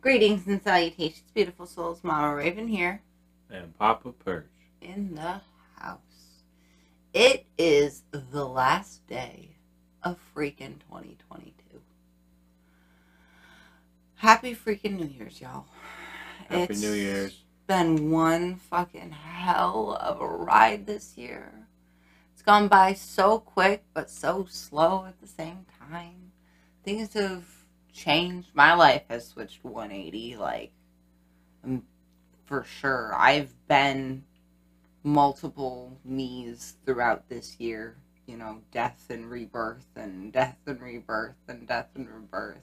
Greetings and salutations, beautiful souls. Mama Raven here And Papa Perch. in the house. It is the last day of freaking 2022. Happy freaking New Year's, y'all. Happy New Year's. been one fucking hell of a ride this year. It's gone by so quick, but so slow at the same time. Things have changed. My life has switched 180, like, for sure. I've been multiple me's throughout this year. You know, death and rebirth, and death and rebirth, and death and rebirth.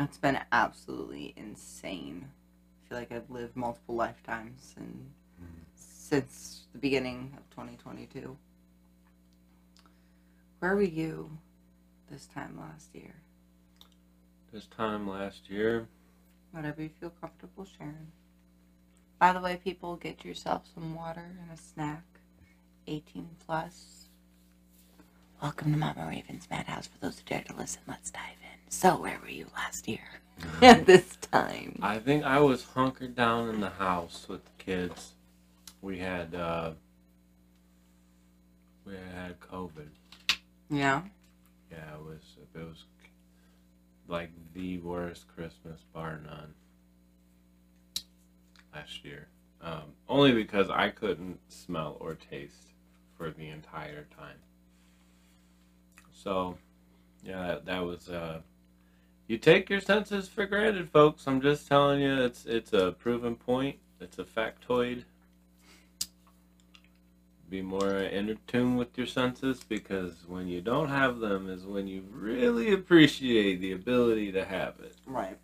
It's been absolutely insane I feel like I've lived multiple lifetimes and since the beginning of 2022. Where were you this time last year? This time last year, Whatever you feel comfortable sharing. By the way, people, get yourself some water and a snack. 18 plus. Welcome to Mama Raven's Madhouse. For those who dare to listen, let's dive in. So, where were you last year at this time? I think I was hunkered down in the house with the kids. We had uh we had COVID. Yeah. Yeah, it was it was like the worst Christmas bar none last year. Um, only because I couldn't smell or taste for the entire time. So, yeah, that, that was uh, you take your senses for granted, folks. I'm just telling you, it's it's a proven point. It's a factoid. Be more in tune with your senses because when you don't have them is when you really appreciate the ability to have it. Right.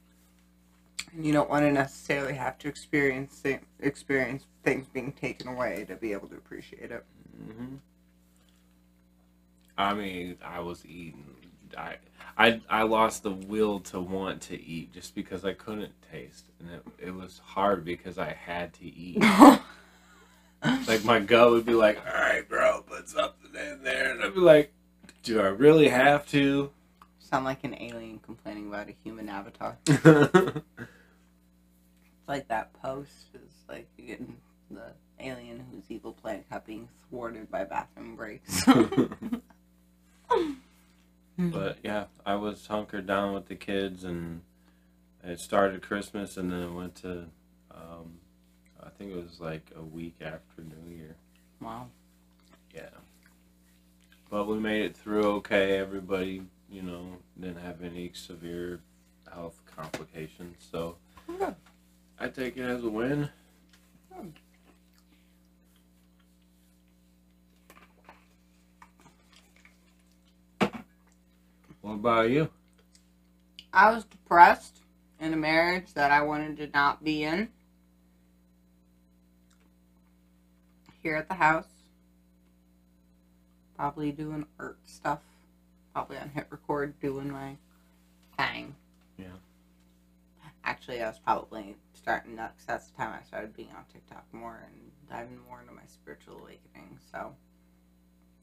And you don't want to necessarily have to experience thi- experience things being taken away to be able to appreciate it. hmm I mean, I was eating. I, I, I lost the will to want to eat just because I couldn't taste, and it, it was hard because I had to eat. like my gut would be like, "All right, bro, put something in there," and I'd be like, "Do I really have to?" Sound like an alien complaining about a human avatar. It's like that post is like you're getting the alien whose evil plan kept being thwarted by bathroom breaks. but yeah, I was hunkered down with the kids, and it started Christmas, and then it went to, um, I think it was like a week after New Year. wow. Yeah. But we made it through okay. Everybody, you know, didn't have any severe health complications. So Okay. I take it as a win. Hmm. What about you? I was depressed in a marriage that I wanted to not be in. Here at the house. Probably doing art stuff. Probably on hit record doing my thing. Yeah. Actually, I was probably starting that 'cause that's the time I started being on TikTok more and diving more into my spiritual awakening. So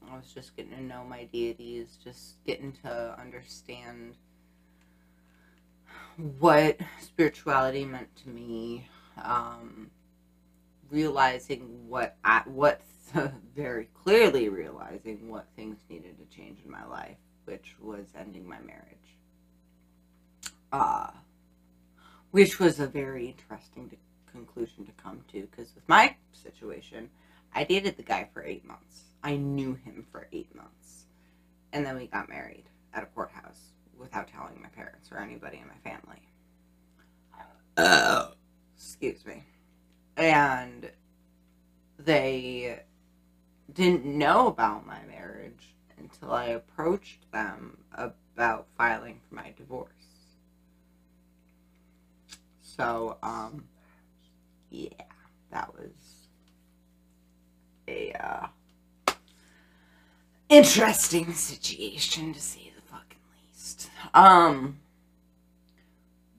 I was just getting to know my deities, just getting to understand what spirituality meant to me, um, realizing what I, what very clearly realizing what things needed to change in my life, which was ending my marriage. Uh, which was a very interesting to, conclusion to come to because with my situation, I dated the guy for eight months. I knew him for eight months, and then we got married at a courthouse without telling my parents or anybody in my family. Excuse me. And they didn't know about my marriage until I approached them about filing for my divorce. So, um, yeah, that was a, uh, interesting situation to say the fucking least. Um,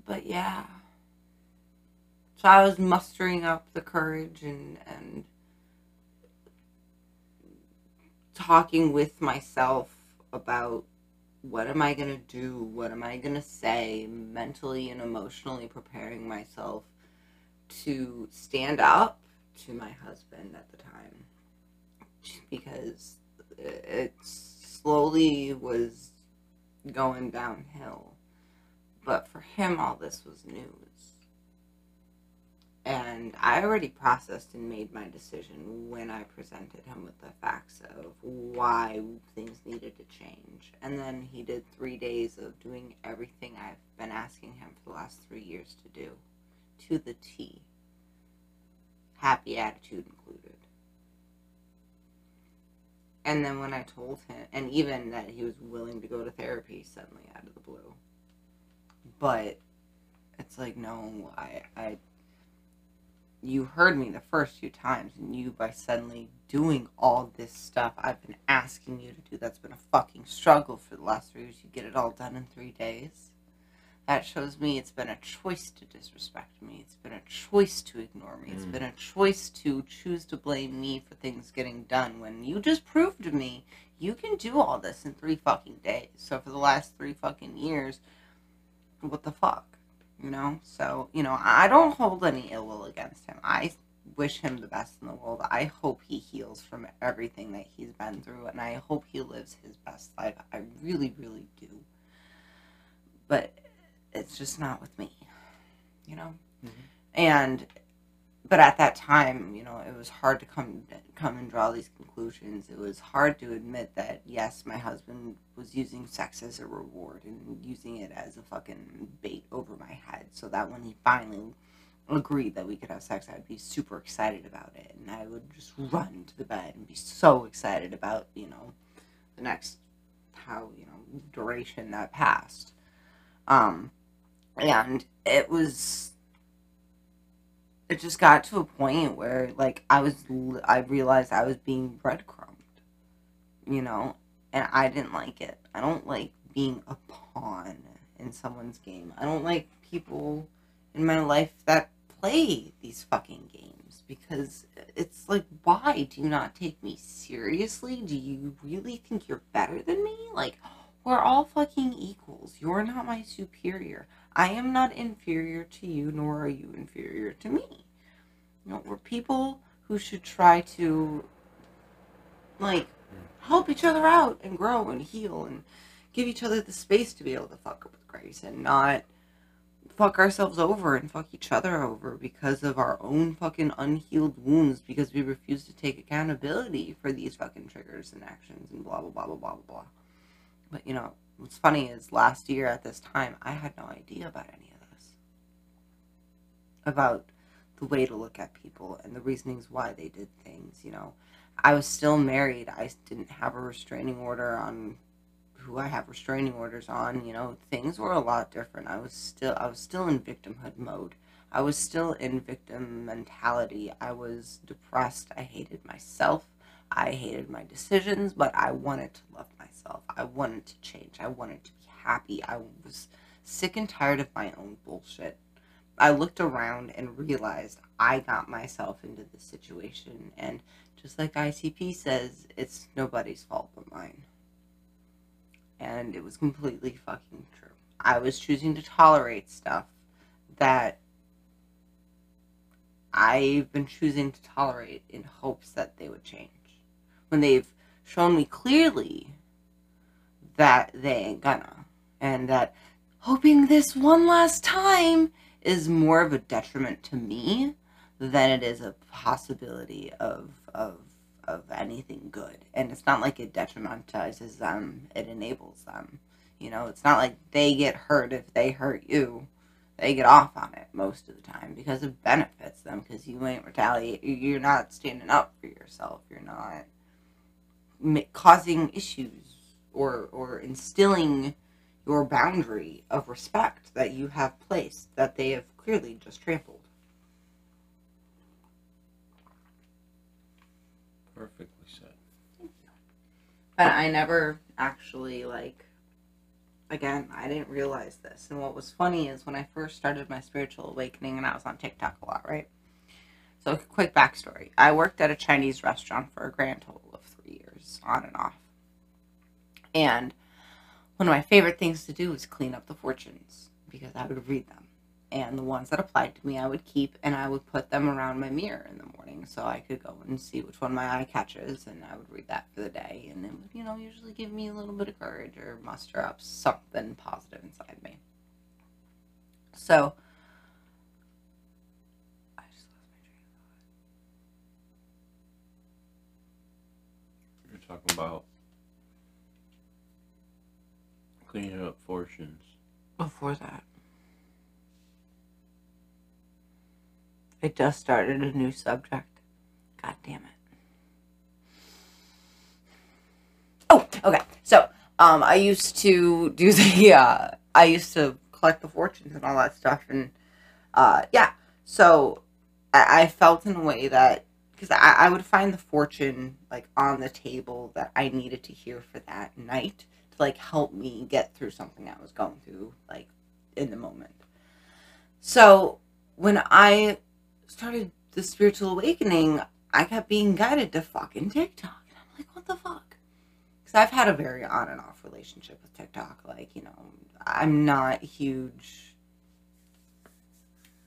but yeah. So I was mustering up the courage and, and talking with myself about what am I going to do? What am I going to say? Mentally and emotionally preparing myself to stand up to my husband at the time because it slowly was going downhill. But for him, all this was news. And I already processed and made my decision when I presented him with the facts of why things needed to change. And then he did three days of doing everything I've been asking him for the last three years to do to the T. Happy attitude included. And then when I told him, and even that he was willing to go to therapy suddenly out of the blue. But it's like, no, I, I, you heard me the first few times, and you, by suddenly doing all this stuff I've been asking you to do, that's been a fucking struggle for the last three years, you get it all done in three days that shows me it's been a choice to disrespect me. It's been a choice to ignore me. It's hmm. been a choice to choose to blame me for things getting done when you just proved to me you can do all this in three fucking days. So for the last three fucking years, what the fuck? You know? So, you know, I don't hold any ill will against him. I wish him the best in the world. I hope he heals from everything that he's been through and I hope he lives his best life. I really, really do. But it's just not with me, you know? Mm-hmm. And, but at that time, you know, it was hard to come, come and draw these conclusions. It was hard to admit that, yes, my husband was using sex as a reward and using it as a fucking bait over my head. So that when he finally agreed that we could have sex, I'd be super excited about it. And I would just run to the bed and be so excited about, you know, the next, how, you know, duration that passed. Um, and it was it just got to a point where like i was i realized i was being breadcrumbed you know and i didn't like it. I don't like being a pawn in someone's game. I don't like people in my life that play these fucking games because it's like why? Do you not take me seriously? Do you really think you're better than me? Like we're all fucking equals. You're not my superior I am not inferior to you, nor are you inferior to me. You know, we're people who should try to, like, help each other out and grow and heal and give each other the space to be able to fuck up with grace and not fuck ourselves over and fuck each other over because of our own fucking unhealed wounds because we refuse to take accountability for these fucking triggers and actions and blah blah blah blah blah blah. But you know, what's funny is last year at this time, I had no idea about any of this. About the way to look at people and the reasonings why they did things, you know. I was still married. I didn't have a restraining order on who I have restraining orders on, you know, things were a lot different. I was still I was still in victimhood mode. I was still in victim mentality. I was depressed. I hated myself. I hated my decisions, but I wanted to love myself. I wanted to change. I wanted to be happy. I was sick and tired of my own bullshit. I looked around and realized I got myself into this situation. And just like ICP says, it's nobody's fault but mine. And it was completely fucking true. I was choosing to tolerate stuff that I've been choosing to tolerate in hopes that they would change when they've shown me clearly that they ain't gonna. And that hoping this one last time is more of a detriment to me than it is a possibility of of of anything good. And it's not like it detrimentizes them, it enables them. You know, it's not like they get hurt if they hurt you. They get off on it most of the time because it benefits them because you ain't retaliate. You're not standing up for yourself. You're not causing issues or or instilling your boundary of respect that you have placed that they have clearly just trampled. Perfectly said. Thank you. But I never actually like again, I didn't realize this. And what was funny is when I first started my spiritual awakening and I was on TikTok a lot, right? So quick backstory. I worked at a Chinese restaurant for a grand total of three years, on and off. And one of my favorite things to do was clean up the fortunes because I would read them. And the ones that applied to me, I would keep and I would put them around my mirror in the morning so I could go and see which one my eye catches. And I would read that for the day. And it would, you know, usually give me a little bit of courage or muster up something positive inside me. So, I just lost my train of You're talking about cleaning up fortunes. Before that, I just started a new subject. God damn it. Oh, okay. So, um, I used to do the, uh, I used to collect the fortunes and all that stuff. And, uh, yeah. So, I, I felt in a way that, because I, I would find the fortune, like, on the table that I needed to hear for that night like, help me get through something I was going through, like, in the moment. So, when I started the spiritual awakening, I kept being guided to fucking TikTok. And I'm like, what the fuck? Because I've had a very on and off relationship with TikTok. Like, you know, I'm not huge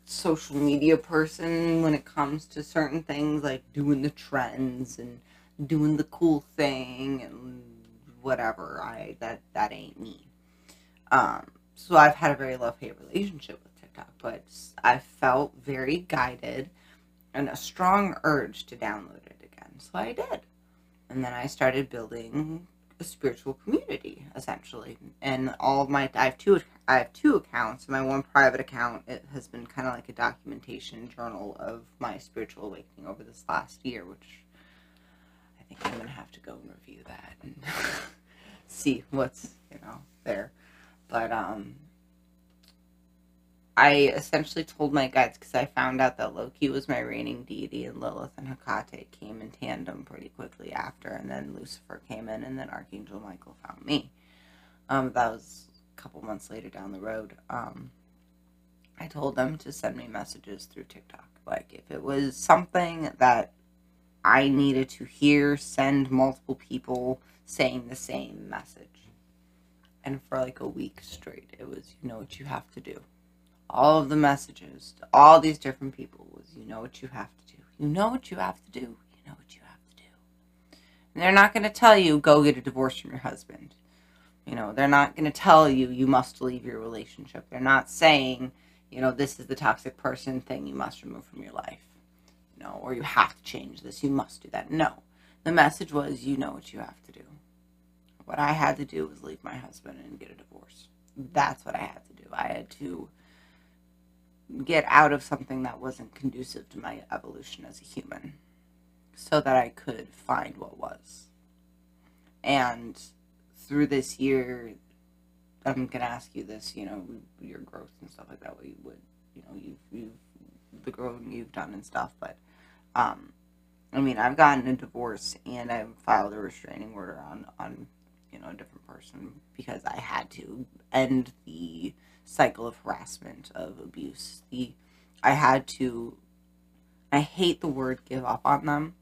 social media person when it comes to certain things, like doing the trends and doing the cool thing and whatever. I that that ain't me. Um, so I've had a very love hate relationship with TikTok, but I felt very guided and a strong urge to download it again. So I did. And then I started building a spiritual community essentially. And all of my I have two I have two accounts. My one private account it has been kind of like a documentation journal of my spiritual awakening over this last year, which think I'm gonna have to go and review that and see what's you know there. But um, I essentially told my guides because I found out that Loki was my reigning deity and Lilith and Hecate came in tandem pretty quickly after, and then Lucifer came in, and then Archangel Michael found me. Um, that was a couple months later down the road. Um, I told them to send me messages through TikTok. Like if it was something that I needed to hear, send multiple people saying the same message. And for like a week straight, it was, you know what you have to do. All of the messages to all these different people was you know what you have to do. You know what you have to do. You know what you have to do. And they're not going to tell you go get a divorce from your husband. You know they're not going to tell you you must leave your relationship. They're not saying you know this is the toxic person thing you must remove from your life know or you have to change this. You must do that. No. The message was you know what you have to do. What i had to do was leave my husband and get a divorce. That's what i had to do. I had to get out of something that wasn't conducive to my evolution as a human so that I could find what was. And through this year, I'm going to ask you this, you know, your growth and stuff like that, what you would, you know, you've, you've, the growing you've done and stuff, but, um, I mean, I've gotten a divorce and I've filed a restraining order on, on, you know, a different person because I had to end the cycle of harassment, of abuse. The I had to I hate the word give up on them,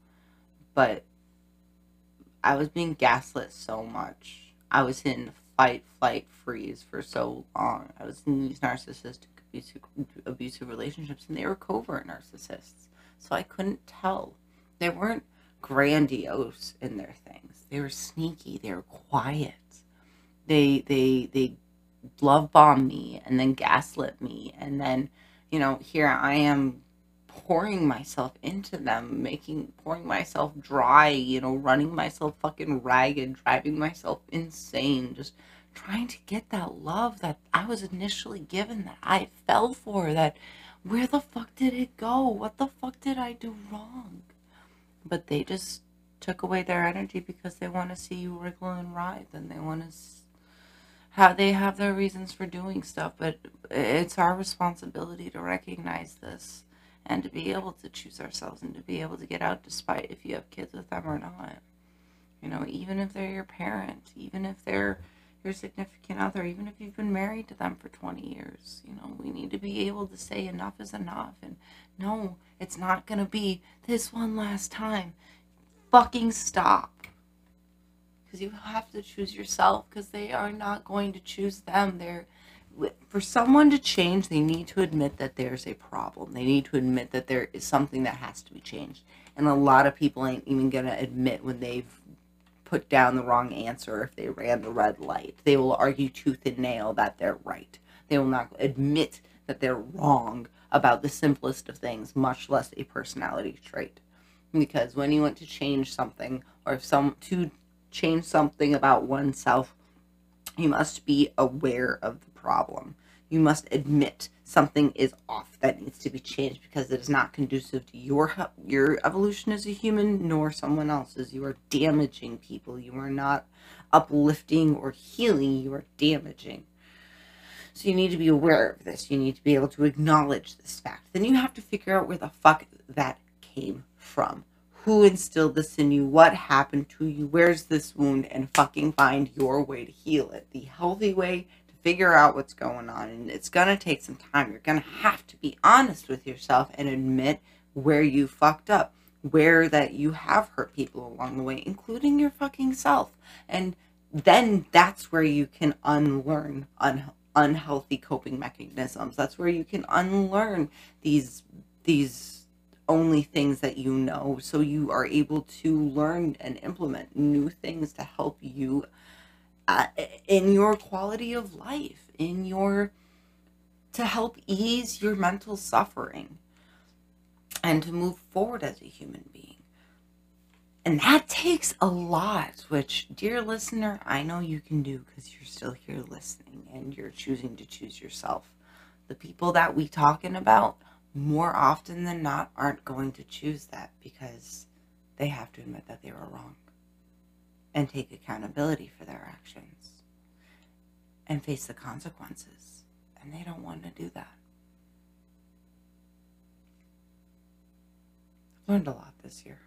but I was being gaslit so much. I was in fight, flight, freeze for so long. I was in these narcissistic abusive, abusive relationships, and they were covert narcissists. So I couldn't tell. They weren't grandiose in their things. They were sneaky. They were quiet. They they they love bomb me and then gaslit me and then you know here i am pouring myself into them making pouring myself dry you know running myself fucking ragged driving myself insane just trying to get that love that i was initially given that i fell for that where the fuck did it go what the fuck did i do wrong but they just took away their energy because they want to see you wriggle and writhe and they want to how they have their reasons for doing stuff, but it's our responsibility to recognize this and to be able to choose ourselves and to be able to get out despite if you have kids with them or not. You know, even if they're your parent, even if they're your significant other, even if you've been married to them for 20 years, you know, we need to be able to say enough is enough. And no, it's not going to be this one last time. Fucking stop. because you have to choose yourself because they are not going to choose them. They're for someone to change, they need to admit that there's a problem. They need to admit that there is something that has to be changed. And a lot of people ain't even going to admit when they've put down the wrong answer if they ran the red light. They will argue tooth and nail that they're right. They will not admit that they're wrong about the simplest of things, much less a personality trait. Because when you want to change something, or if some to change something about oneself, you must be aware of the problem. You must admit something is off that needs to be changed because it is not conducive to your your evolution as a human nor someone else's. You are damaging people. You are not uplifting or healing. You are damaging. So you need to be aware of this. You need to be able to acknowledge this fact. Then you have to figure out where the fuck that came from. Who instilled this in you? What happened to you? Where's this wound? And fucking find your way to heal it. The healthy way figure out what's going on. And it's going to take some time. You're going to have to be honest with yourself and admit where you fucked up, where that you have hurt people along the way, including your fucking self. And then that's where you can unlearn un- unhealthy coping mechanisms. That's where you can unlearn these these only things that you know so you are able to learn and implement new things to help you uh, in your quality of life, in your to help ease your mental suffering and to move forward as a human being. And that takes a lot, which, dear listener, I know you can do because you're still here listening and you're choosing to choose yourself. The people that we talking about, more often than not, aren't going to choose that because they have to admit that they were wrong and take accountability for their actions and face the consequences. And they don't want to do that. I've learned a lot this year.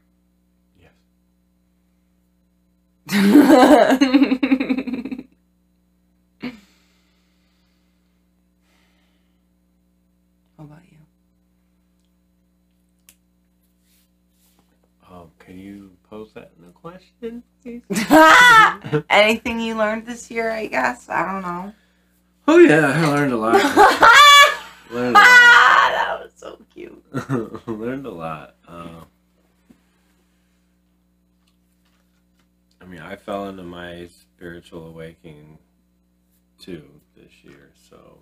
How about you? Um, can you pose that in a question, please? Anything you learned this year, I guess? I don't know. Oh yeah, I learned a lot. learned a lot. that was so cute. learned a lot. Uh, I mean, I fell into my spiritual awakening too this year, so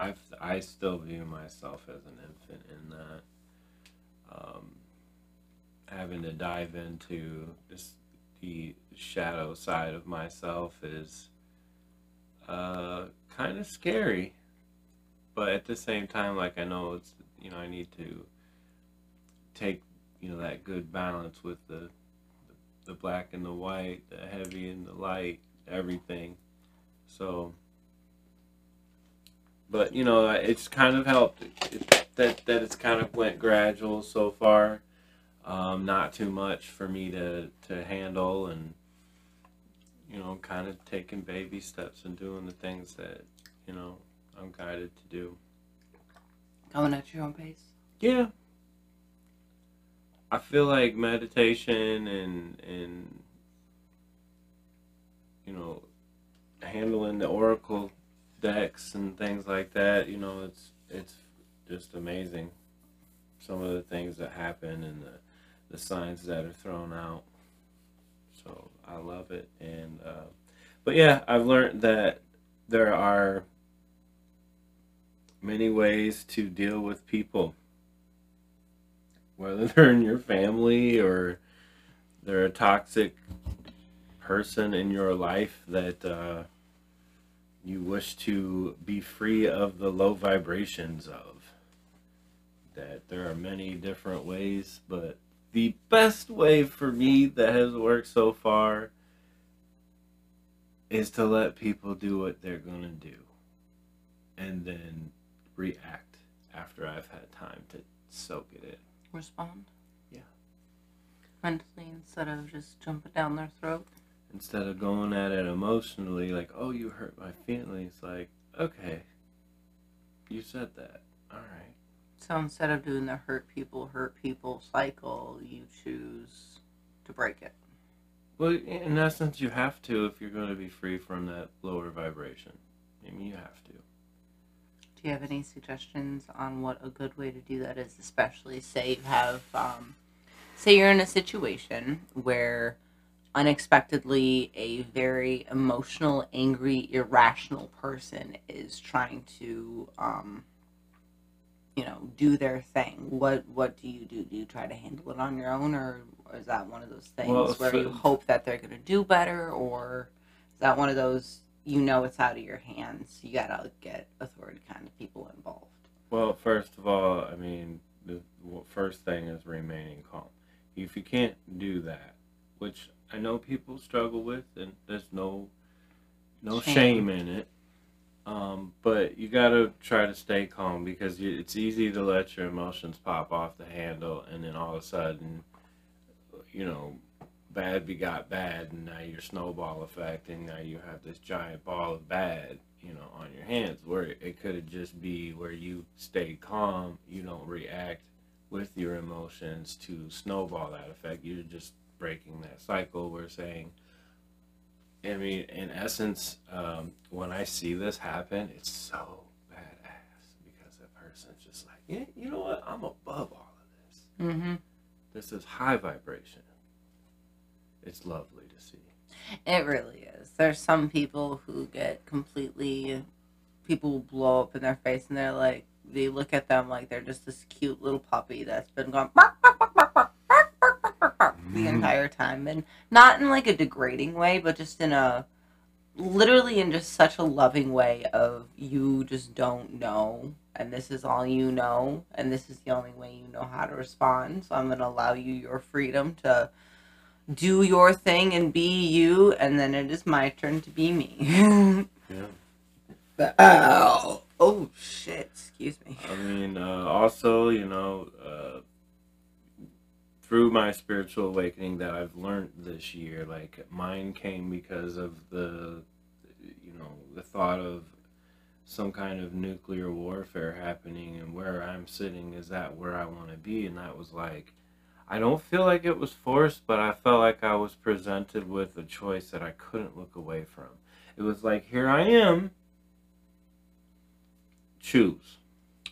I I still view myself as an infant in that. Um, having to dive into this the shadow side of myself is uh, kind of scary, but at the same time, like I know it's you know I need to take you know that good balance with the the black and the white, the heavy and the light, everything. So, but you know, it's kind of helped it, that that it's kind of went gradual so far. Um, not too much for me to to handle, and you know, kind of taking baby steps and doing the things that you know I'm guided to do. Going at your own pace. Yeah, I feel like meditation and and you know handling the oracle decks and things like that, you know, it's it's just amazing. Some of the things that happen and the the signs that are thrown out. So I love it, and uh, but yeah, I've learned that there are many ways to deal with people whether they're in your family or they're a toxic person in your life that uh, you wish to be free of the low vibrations of. That there are many different ways, but the best way for me that has worked so far is to let people do what they're going to do and then react after I've had time to soak it in respond. Yeah. Mentally instead of just jumping down their throat. Instead of going at it emotionally, like, oh, you hurt my feelings, like, okay, you said that. All right. So instead of doing the hurt people, hurt people cycle, you choose to break it. Well, in essence, you have to if you're going to be free from that lower vibration. I mean, you have to. Do you have any suggestions on what a good way to do that is? Especially, say you have, um, say you're in a situation where unexpectedly a very emotional, angry, irrational person is trying to, um, you know, do their thing. What what do you do? Do you try to handle it on your own, or is that one of those things Well, where you hope that they're going to do better, or is that one of those you know it's out of your hands? You gotta get authority kind of people involved. Well, first of all, I mean, the first thing is remaining calm. If you can't do that, which I know people struggle with, and there's no no Shame. shame, in it, um, but you gotta try to stay calm because you, it's easy to let your emotions pop off the handle, and then all of a sudden, you know, bad begot bad, and now you're snowball effect, and now you have this giant ball of bad, you know, on your hands. Where it could just be where you stay calm, you don't react with your emotions to snowball that effect. You're just breaking that cycle. We're saying. I mean, in essence, um, when I see this happen, it's so badass because that person's just like, yeah, you know what? I'm above all of this. Mm-hmm. This is high vibration. It's lovely to see. It really is. There's some people who get completely, people blow up in their face and they're like, they look at them like they're just this cute little puppy that's been gone." bark, bark, bark, the Mhm. entire time. And not in like a degrading way, but just in a, literally in just such a loving way of you just don't know. And this is all you know. And this is the only way you know how to respond. So I'm going to allow you your freedom to do your thing and be you, and then it is my turn to be me. Yeah. Ow. Oh shit! Excuse me. I mean, uh, also, you know, uh, through my spiritual awakening that I've learned this year, like mine came because of the, you know, the thought of some kind of nuclear warfare happening and where I'm sitting is that where I want to be. And that was like, I don't feel like it was forced, but I felt like I was presented with a choice that I couldn't look away from. It was like, here I am. Choose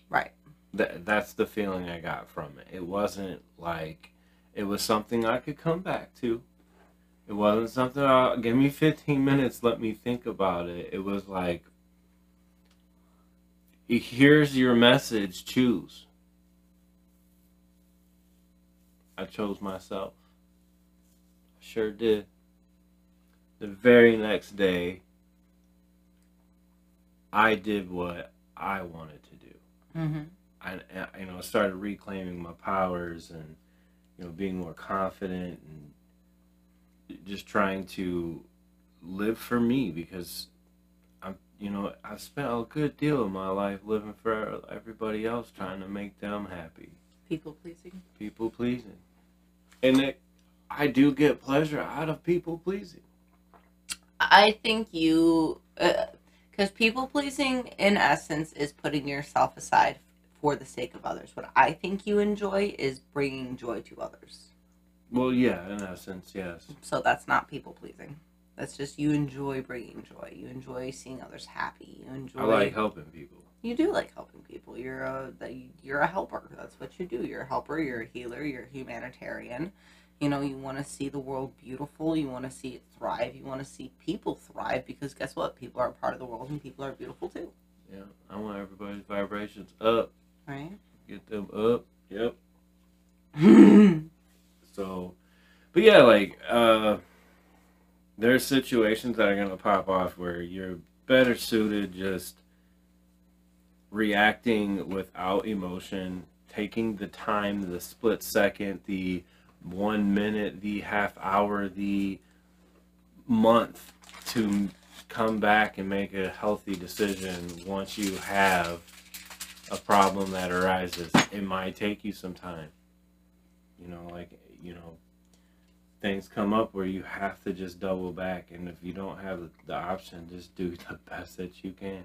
Right. that that's the feeling I got from it. It wasn't like it was something I could come back to. It wasn't something I give me 15 minutes, let me think about it. It was like here's your message, choose. I chose myself. I Sure did. The very next day I did what I wanted to do. Mm-hmm. I, I you know started reclaiming my powers and you know being more confident and just trying to live for me because I'm you know I've spent a good deal of my life living for everybody else trying to make them happy. People pleasing. people pleasing. And it, I do get pleasure out of people pleasing. I think you, uh, because people pleasing in essence is putting yourself aside for the sake of others. What I think you enjoy is bringing joy to others. well yeah in essence yes So that's not people pleasing. That's just you enjoy bringing joy. You enjoy seeing others happy. You enjoy. I like helping people You do like helping people. You're a you're a helper. That's what you do. You're a helper. You're a healer. You're a humanitarian. You know, you want to see the world beautiful. You want to see it thrive. You want to see people thrive because guess what? People are a part of the world and people are beautiful too. yeah I want everybody's vibrations up Right? get them up yep So, but yeah, like uh, there's situations that are gonna pop off where you're better suited just reacting without emotion, taking the time, the split second, the one minute, the half hour, the month to come back and make a healthy decision once you have a problem that arises. It might take you some time you know like you know things come up where you have to just double back and if you don't have the option just do the best that you can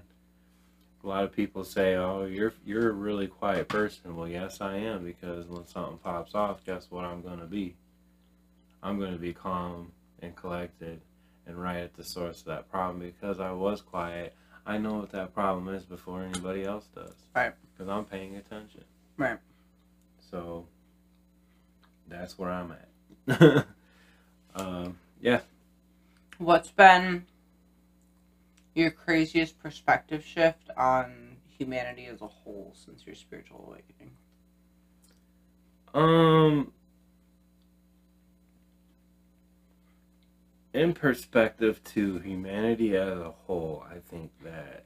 a lot of people say oh you're you're a really quiet person well yes i am because when something pops off guess what i'm going to be i'm going to be calm and collected and right at the source of that problem because I was quiet. I know what that problem is before anybody else does. Right. Because I'm paying attention. Right. So that's where I'm at. um, yeah. What's been your craziest perspective shift on humanity as a whole since your spiritual awakening? Um, in perspective to humanity as a whole, I think that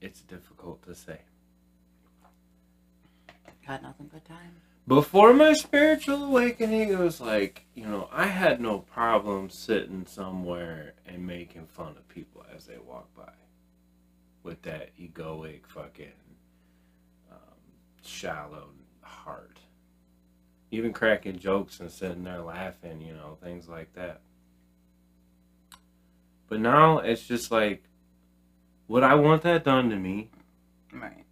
it's difficult to say. Got nothing but time. Before my spiritual awakening, it was like, you know, I had no problem sitting somewhere and making fun of people as they walk by with that egoic, fucking, um, shallow heart. Even cracking jokes and sitting there laughing, you know, things like that. But now it's just like, would I want that done to me? Right.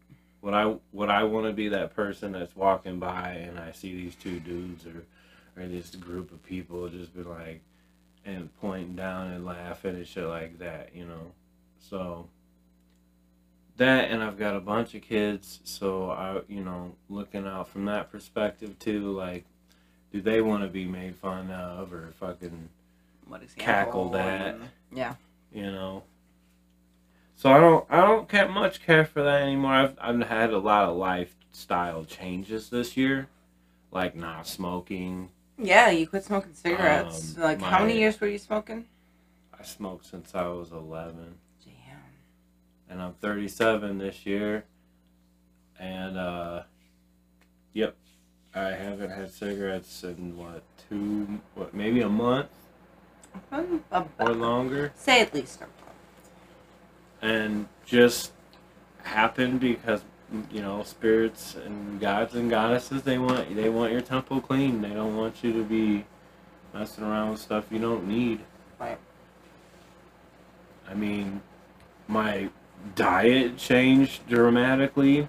Would I would I want to be that person that's walking by and I see these two dudes or or this group of people just be like and pointing down and laughing and shit like that, you know? So that and I've got a bunch of kids, so I you know, looking out from that perspective too, like do they want to be made fun of or fucking? Cackled at. and- Yeah. you know. So I don't I don't care much care for that anymore. I've I've had a lot of lifestyle changes this year, like not smoking. Yeah, you quit smoking cigarettes. Um, like, how many years were you smoking? I smoked since I was eleven. And I'm 37 this year, and uh, yep, I haven't had cigarettes in what two what maybe a month Um, or longer. Say at least a month. and just happened because you know spirits and gods and goddesses they want they want your temple clean they don't want you to be messing around with stuff you don't need Right. i mean my diet changed dramatically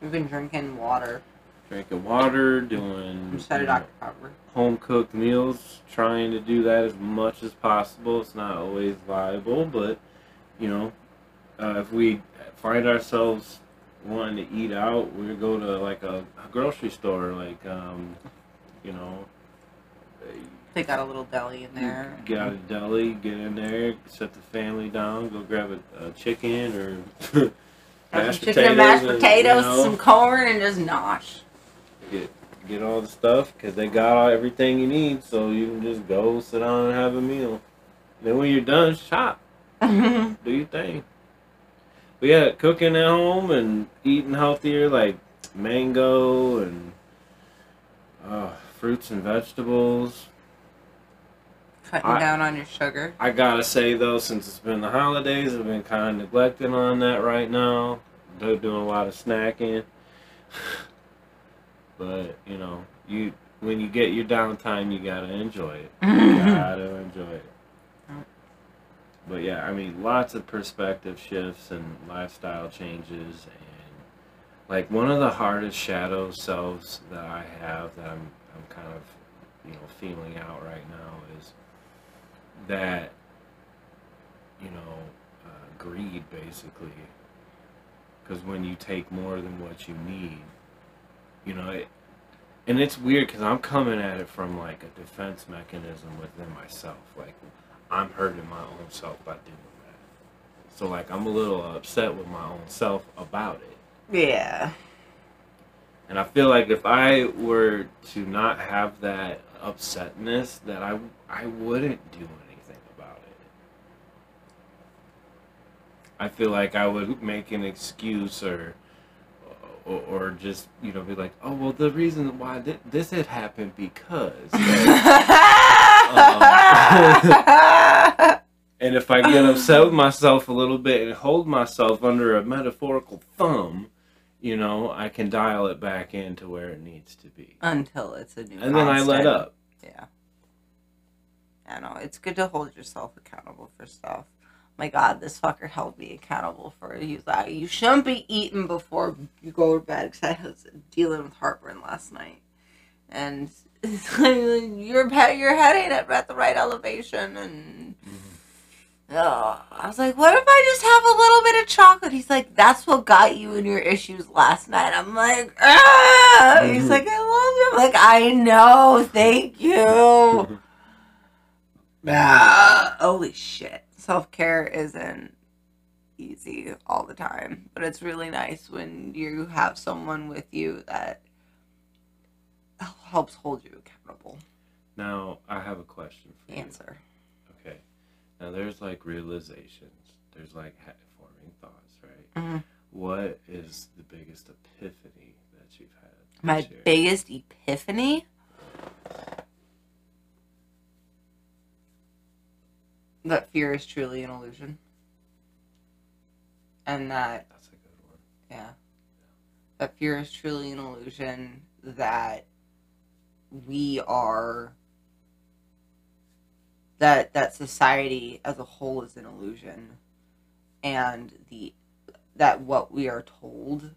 We've been drinking water. drinking water doing Instead you of know, Dr. Pepper. home cooked meals, trying to do that as much as possible. It's not always viable, but you know, uh, if we find ourselves wanting to eat out, we go to like a, a grocery store, like um, you know, They got a little deli in there. get out of deli, get in there, set the family down, go grab a, a chicken or Got mashed some chicken and mashed and, you potatoes, know, some corn, and just nosh. get get all the stuff because they got all, everything you need, so you can just go sit down and have a meal. Then when you're done, shop, do your thing. We yeah, cooking at home and eating healthier, like mango and uh, fruits and vegetables. Cutting I- down on your sugar. I gotta say though, since it's been the holidays, I've been kind of neglecting on that right now. They're doing a lot of snacking, but you know, you when you get your downtime, you gotta enjoy it. You gotta enjoy it. But yeah, I mean, lots of perspective shifts and lifestyle changes, and like one of the hardest shadow selves that I have that I'm I'm kind of you know feeling out right now is that you know uh, greed basically. Because when you take more than what you need you know it, and it's weird because i'm coming at it from like a defense mechanism within myself. Like i'm hurting my own self by doing that. So like i'm a little upset with my own self about it. Yeah. and I feel like if I were to not have that upsetness, that I I wouldn't do anything about it. I feel like I would make an excuse or or, or just you know be like, oh well, the reason why thi- this had happened because. and if I get upset with myself a little bit and hold myself under a metaphorical thumb, you know, I can dial it back into where it needs to be. Until it's a new. And then I let up. Yeah. I know. It's good to hold yourself accountable for stuff. My God, this fucker held me accountable for it. He was like, "You shouldn't be eating before you go to bed," because I was dealing with heartburn last night, and your head, your head ain't at the right elevation, and oh, I was like, "What if I just have a little bit of chocolate?" He's like, "That's what got you in your issues last night." I'm like, ah! He's like, "I love you." I'm like, "I know, thank you." Ah, holy shit. Self care isn't easy all the time, but it's really nice when you have someone with you that helps hold you accountable. Now, I have a question for you. Answer. Okay. Now, there's like realizations. There's like forming thoughts, right? Mhm. What is the biggest epiphany that you've had? My year? biggest epiphany that fear is truly an illusion. And that That's a good one. Yeah. That fear is truly an illusion, that we are that that society as a whole is an illusion and the that what we are told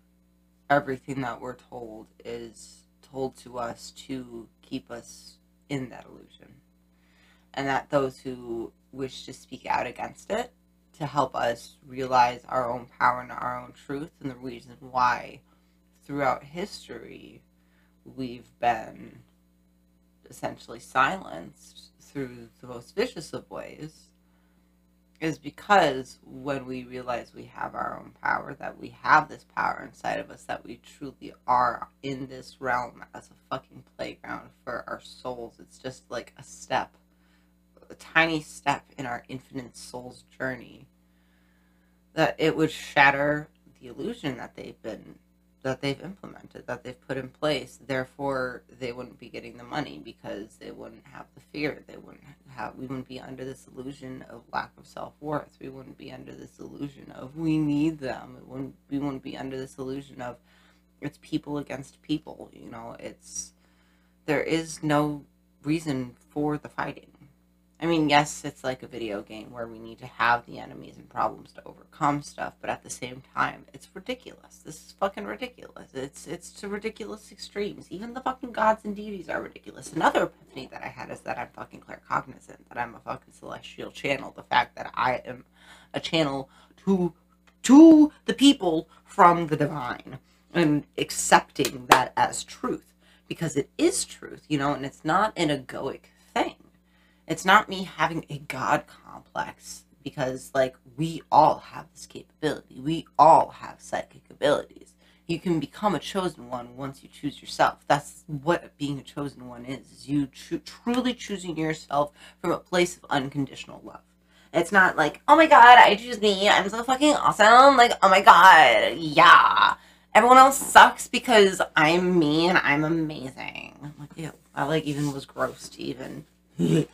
everything that we're told is told to us to keep us in that illusion and that those who wish to speak out against it to help us realize our own power and our own truth and the reason why throughout history we've been essentially silenced through the most vicious of ways is because when we realize we have our own power, that we have this power inside of us, that we truly are in this realm as a fucking playground for our souls. It's just like a step, a tiny step in our infinite soul's journey. That it would shatter the illusion that they've been that they've implemented, that they've put in place. Therefore, they wouldn't be getting the money because they wouldn't have the fear. They wouldn't have. We wouldn't be under this illusion of lack of self worth. We wouldn't be under this illusion of we need them. It wouldn't. We wouldn't be under this illusion of it's people against people. You know, it's there is no reason for the fighting. I mean, yes, it's like a video game where we need to have the enemies and problems to overcome stuff, but at the same time, it's ridiculous. This is fucking ridiculous. It's it's to ridiculous extremes. Even the fucking gods and deities are ridiculous. Another epiphany that I had is that I'm fucking claircognizant, that I'm a fucking celestial channel. The fact that I am a channel to to the people from the divine and accepting that as truth because it is truth, you know, and it's not an egoic. It's not me having a God complex because, like, we all have this capability. We all have psychic abilities. You can become a chosen one once you choose yourself. That's what being a chosen one is. Is you tru- truly choosing yourself from a place of unconditional love. It's not like, oh my god, I choose me. I'm so fucking awesome. Like, oh my god, yeah. Everyone else sucks because I'm me and I'm amazing. I'm like, ew. I like even was gross to even.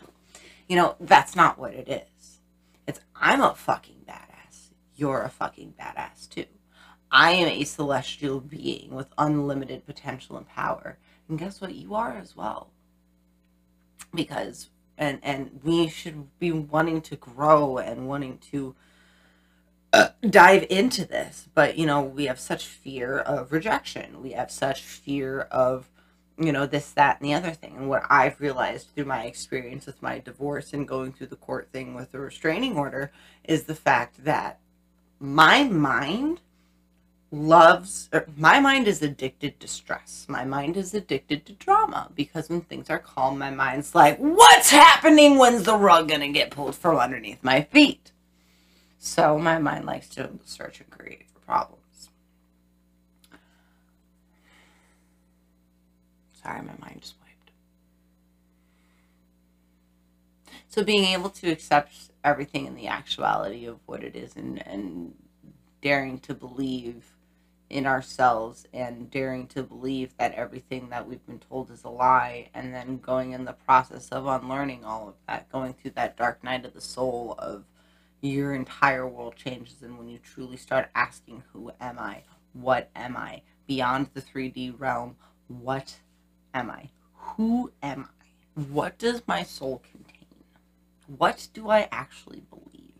You know, that's not what it is. It's I'm a fucking badass. You're a fucking badass too. I am a celestial being with unlimited potential and power. And guess what? You are as well. Because and and we should be wanting to grow and wanting to uh, dive into this, but you know, we have such fear of rejection. We have such fear of you know this that and the other thing. And what i've realized through my experience with my divorce and going through the court thing with the restraining order is the fact that my mind loves or my mind is addicted to stress. My mind is addicted to drama because when things are calm my mind's like what's happening when's the rug gonna get pulled from underneath my feet? So my mind likes to search and create for problems Sorry, my mind just wiped. So being able to accept everything in the actuality of what it is and, and daring to believe in ourselves and daring to believe that everything that we've been told is a lie and then going in the process of unlearning all of that, going through that dark night of the soul of your entire world changes and when you truly start asking who am I? What am I? Beyond the 3D realm, what am I? Who am I? What does my soul contain? What do I actually believe?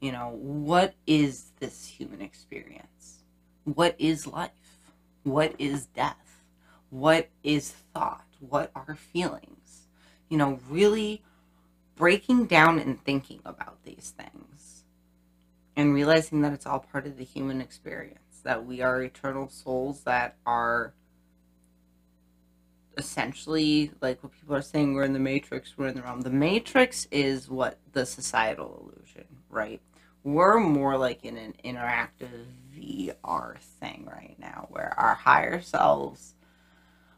You know, what is this human experience? What is life? What is death? What is thought? What are feelings? You know, really breaking down and thinking about these things and realizing that it's all part of the human experience, that we are eternal souls that are essentially like what people are saying we're in the matrix we're in the realm. The matrix is what the societal illusion right? We're more like in an interactive vr thing right now where our higher selves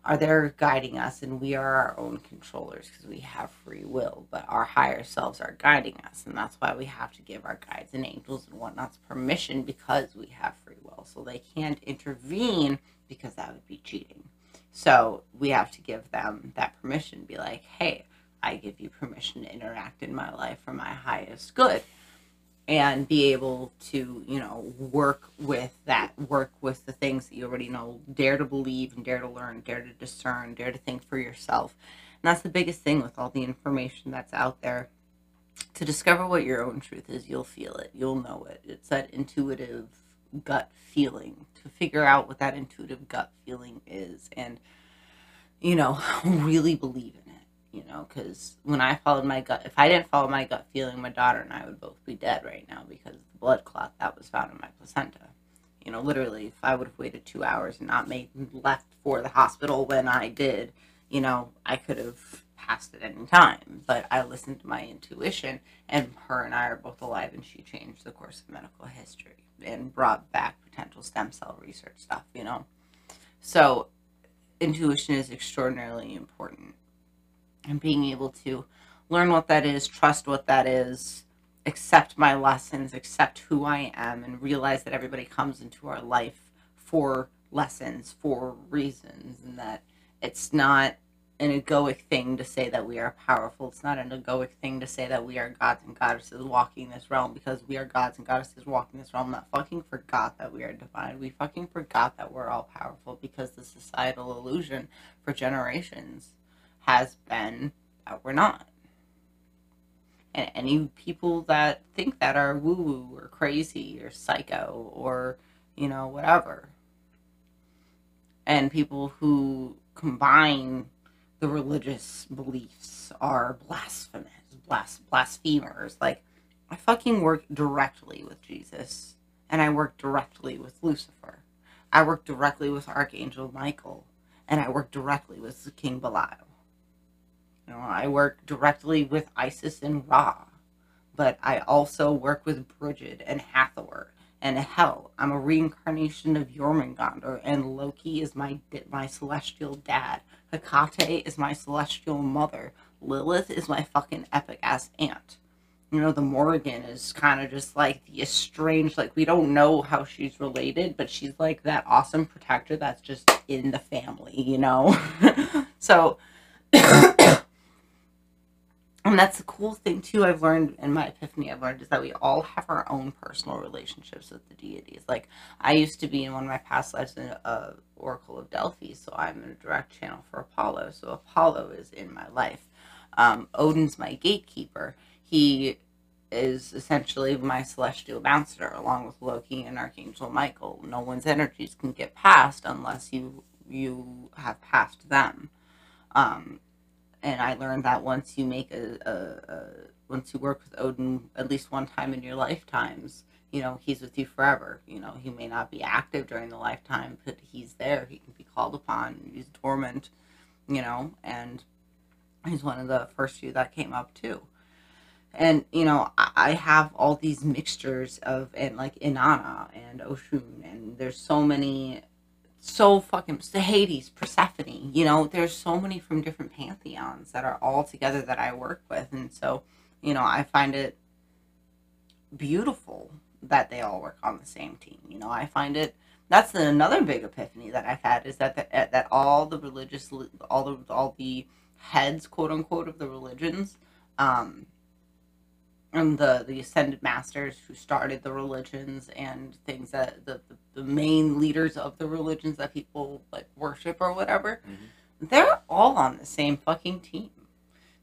are there guiding us and we are our own controllers because we have free will but our higher selves are guiding us and that's why we have to give our guides and angels and whatnots permission because we have free will. So they can't intervene because that would be cheating so we have to give them that permission, be like, hey, I give you permission to interact in my life for my highest good. And be able to, you know, work with that, work with the things that you already know, dare to believe and dare to learn, dare to discern, dare to think for yourself. And that's the biggest thing with all the information that's out there. To discover what your own truth is, you'll feel it, you'll know it. It's that intuitive gut feeling to figure out what that intuitive gut feeling is and you know really believe in it you know because when i followed my gut if i didn't follow my gut feeling my daughter and i would both be dead right now because of the blood clot that was found in my placenta. You know literally if i would have waited two hours and not made left for the hospital when i did you know i could have passed at any time. But i listened to my intuition and her and i are both alive and she changed the course of medical history and brought back potential stem cell research stuff, you know. So intuition is extraordinarily important. And being able to learn what that is, trust what that is, accept my lessons, accept who I am, and realize that everybody comes into our life for lessons, for reasons, and that it's not an egoic thing to say that we are powerful. It's not an egoic thing to say that we are gods and goddesses walking this realm because we are gods and goddesses walking this realm. That fucking forgot that we are divine. We fucking forgot that we're all powerful because the societal illusion for generations has been that we're not. And any people that think that are woo woo or crazy or psycho or, you know, whatever. And people who combine the religious beliefs are blasphemous, blas- blasphemers. Like, I fucking work directly with Jesus, and I work directly with Lucifer. I work directly with Archangel Michael, and I work directly with King Belial. You know, I work directly with Isis and Ra, but I also work with Bridget and Hathor and Hel. I'm a reincarnation of Jormungandr, and Loki is my my celestial dad. Hecate is my celestial mother. Lilith is my fucking epic ass aunt. You know, the Morrigan is kind of just like the estranged, like, we don't know how she's related, but she's like that awesome protector that's just in the family, you know? so, and that's the cool thing, too, I've learned in my epiphany, I've learned is that we all have our own personal relationships with the deities. Like, I used to be in one of my past lives a, a Oracle of Delphi, so I'm in a direct channel for Apollo. So Apollo is in my life. Um, Odin's my gatekeeper. He is essentially my celestial bouncer along with Loki and Archangel Michael. No one's energies can get past unless you you have passed them. Um, and I learned that once you make a, a, a once you work with Odin at least one time in your lifetimes, you know, he's with you forever. You know, he may not be active during the lifetime, but he's there. He can be called upon. He's dormant, you know, and he's one of the first few that came up too. And, you know, I have all these mixtures of, and like Inanna and Oshun, and there's so many, so fucking, the Hades, Persephone, you know, there's so many from different pantheons that are all together that I work with. And so, you know, I find it beautiful that they all work on the same team. You know, I find it that's another big epiphany that I've had is that the, eh, that all the religious all the all the heads quote unquote of the religions um and the the ascended masters who started the religions and things that the, the, the main leaders of the religions that people like worship or whatever mm-hmm. they're all on the same fucking team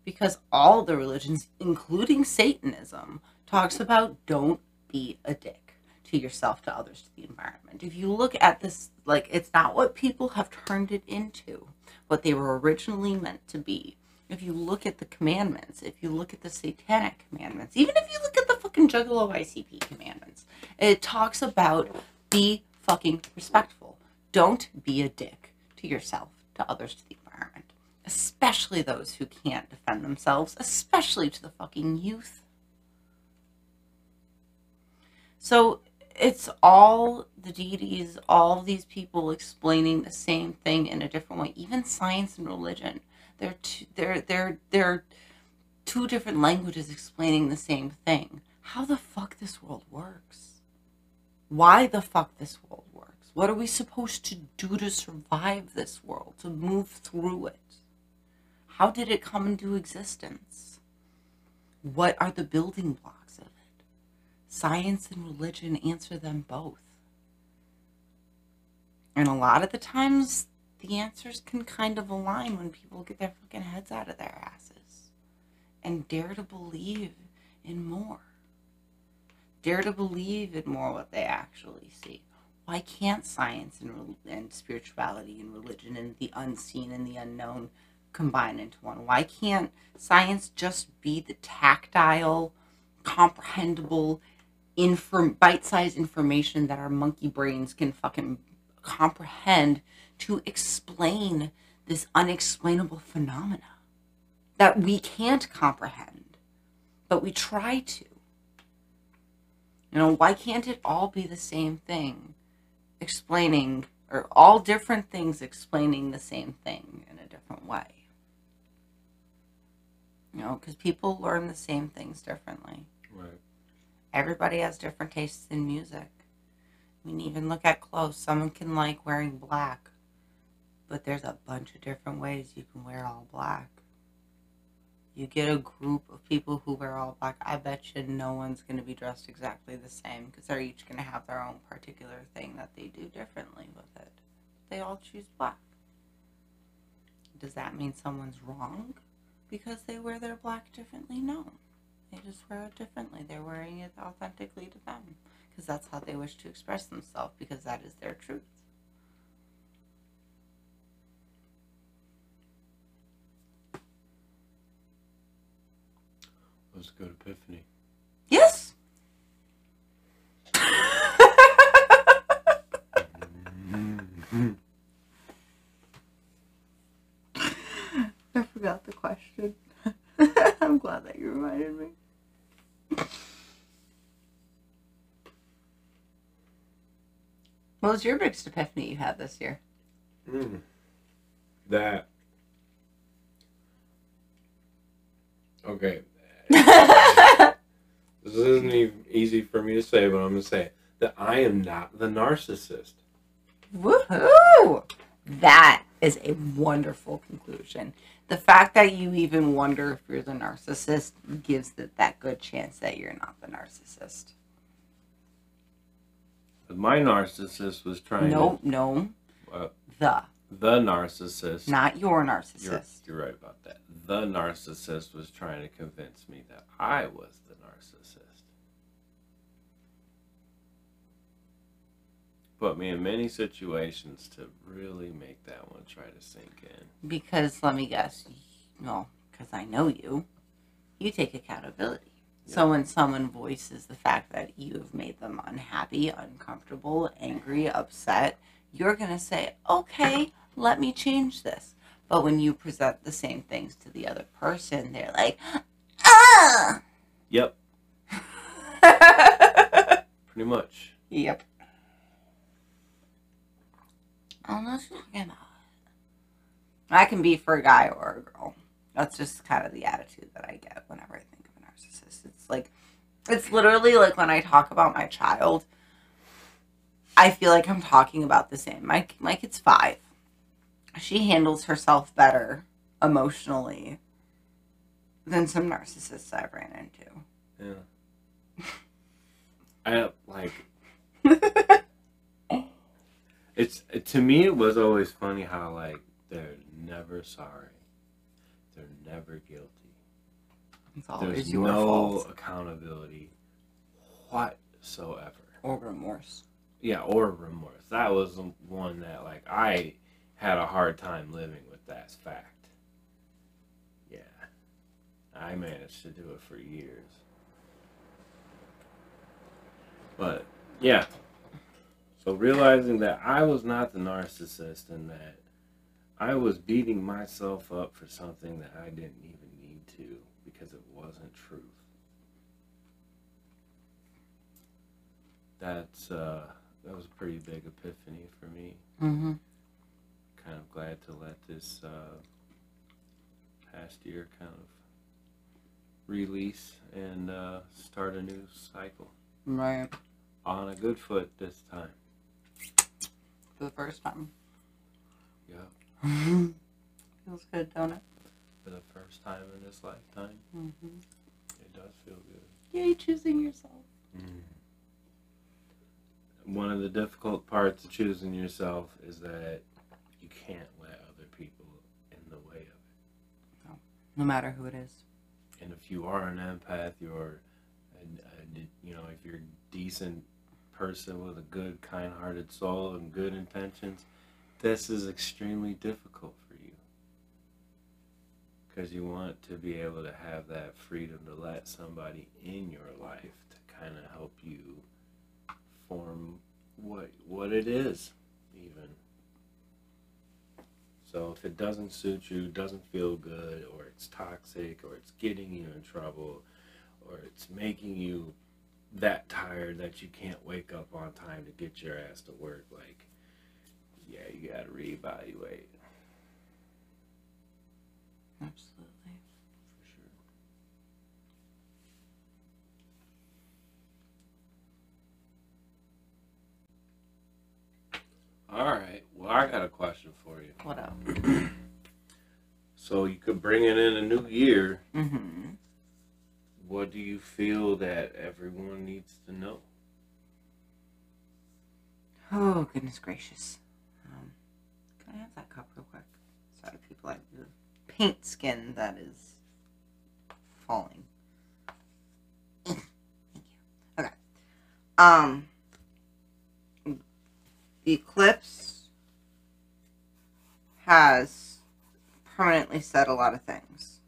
because all the religions including satanism talks about don't be a dick to yourself, to others, to the environment. If you look at this, like, it's not what people have turned it into, what they were originally meant to be. If you look at the commandments, if you look at the satanic commandments, even if you look at the fucking Juggalo ICP commandments, it talks about be fucking respectful. Don't be a dick to yourself, to others, to the environment, especially those who can't defend themselves, especially to the fucking youth. So it's all the deities, all these people explaining the same thing in a different way. Even science and religion, they're two, they're they're they're two different languages explaining the same thing. How the fuck this world works? Why the fuck this world works? What are we supposed to do to survive this world, to move through it? How did it come into existence? What are the building blocks of it? Science and religion answer them both. And a lot of the times, the answers can kind of align when people get their fucking heads out of their asses and dare to believe in more. Dare to believe in more what they actually see. Why can't science and, and spirituality and religion and the unseen and the unknown combine into one? Why can't science just be the tactile, comprehensible, inform- bite-sized information that our monkey brains can fucking comprehend to explain this unexplainable phenomena that we can't comprehend, but we try to. You know, why can't it all be the same thing, explaining, or all different things explaining the same thing in a different way? You know, because people learn the same things differently. Right. Everybody has different tastes in music. I mean, even look at clothes. Someone can like wearing black, but there's a bunch of different ways you can wear all black. You get a group of people who wear all black, I bet you no one's going to be dressed exactly the same because they're each going to have their own particular thing that they do differently with it. They all choose black. Does that mean someone's wrong because they wear their black differently? No. They just wear it differently. They're wearing it authentically to them because that's how they wish to express themselves because that is their truth. Let's go to Epiphany. Yes. I forgot the question. I'm glad that you reminded me. What was your biggest epiphany you had this year? Mm. That. Okay. This isn't even easy for me to say, but I'm going to say it. That I am not the narcissist. Woohoo! That is a wonderful conclusion. The fact that you even wonder if you're the narcissist gives it that good chance that you're not the narcissist. My narcissist was trying No, no. Uh, the, the narcissist. not your You're, narcissist. you're right about that. The narcissist was trying to convince me that I was the narcissist. Put me in many situations to really make that one try to sink in. Because let me guess, well, because I know you, you take accountability. So when someone voices the fact that you have made them unhappy, uncomfortable, angry, upset, you're going to say, okay, let me change this. But when you present the same things to the other person, they're like, ah! Yep, pretty much. yep. No, she's talking about. I can be for a guy or a girl. That's just kind of the attitude that I get whenever I think of a narcissist. It's like, it's literally like when I talk about my child, I feel like I'm talking about the same. My, my kid's five. She handles herself better emotionally than some narcissists I've ran into. Yeah. I like it's to me it was always funny how like they're never sorry. They're never guilty. It's always There's your no fault. accountability. whatsoever. Or remorse. Yeah, or remorse. That was the one that like I had a hard time living with that fact. Yeah. I managed to do it for years. But yeah. So realizing that I was not the narcissist and that I was beating myself up for something that I didn't even need to because it wasn't truth. That's uh that was a pretty big epiphany for me. Mm-hmm. Kind of glad to let this uh, past year kind of release and uh, start a new cycle Right. on a good foot this time. For the first time. Yeah, Feels good, don't it? for the first time in this lifetime, Mm-hmm. it does feel good. Yay, choosing yourself. One of the difficult parts of choosing yourself is that can't let other people in the way of it. No no matter who it is. And if you are an empath, you're, a, a, you know, if you're a decent person with a good, kind-hearted soul and good intentions, this is extremely difficult for you. Because you want to be able to have that freedom to let somebody in your life to kind of help you form what what it is, even. So if it doesn't suit you, doesn't feel good, or it's toxic, or it's getting you in trouble, or it's making you that tired that you can't wake up on time to get your ass to work, like, yeah, you gotta reevaluate Absolutely. for sure. All right. Well, I got a question for you. What up? So you could bring it in a new year. Mm-hmm. What do you feel that everyone needs to know? Oh, goodness gracious. Um, can I have that cup real quick? Sorry, people, I the paint skin that is falling. Thank you. Okay. Um, the eclipse has permanently said a lot of things.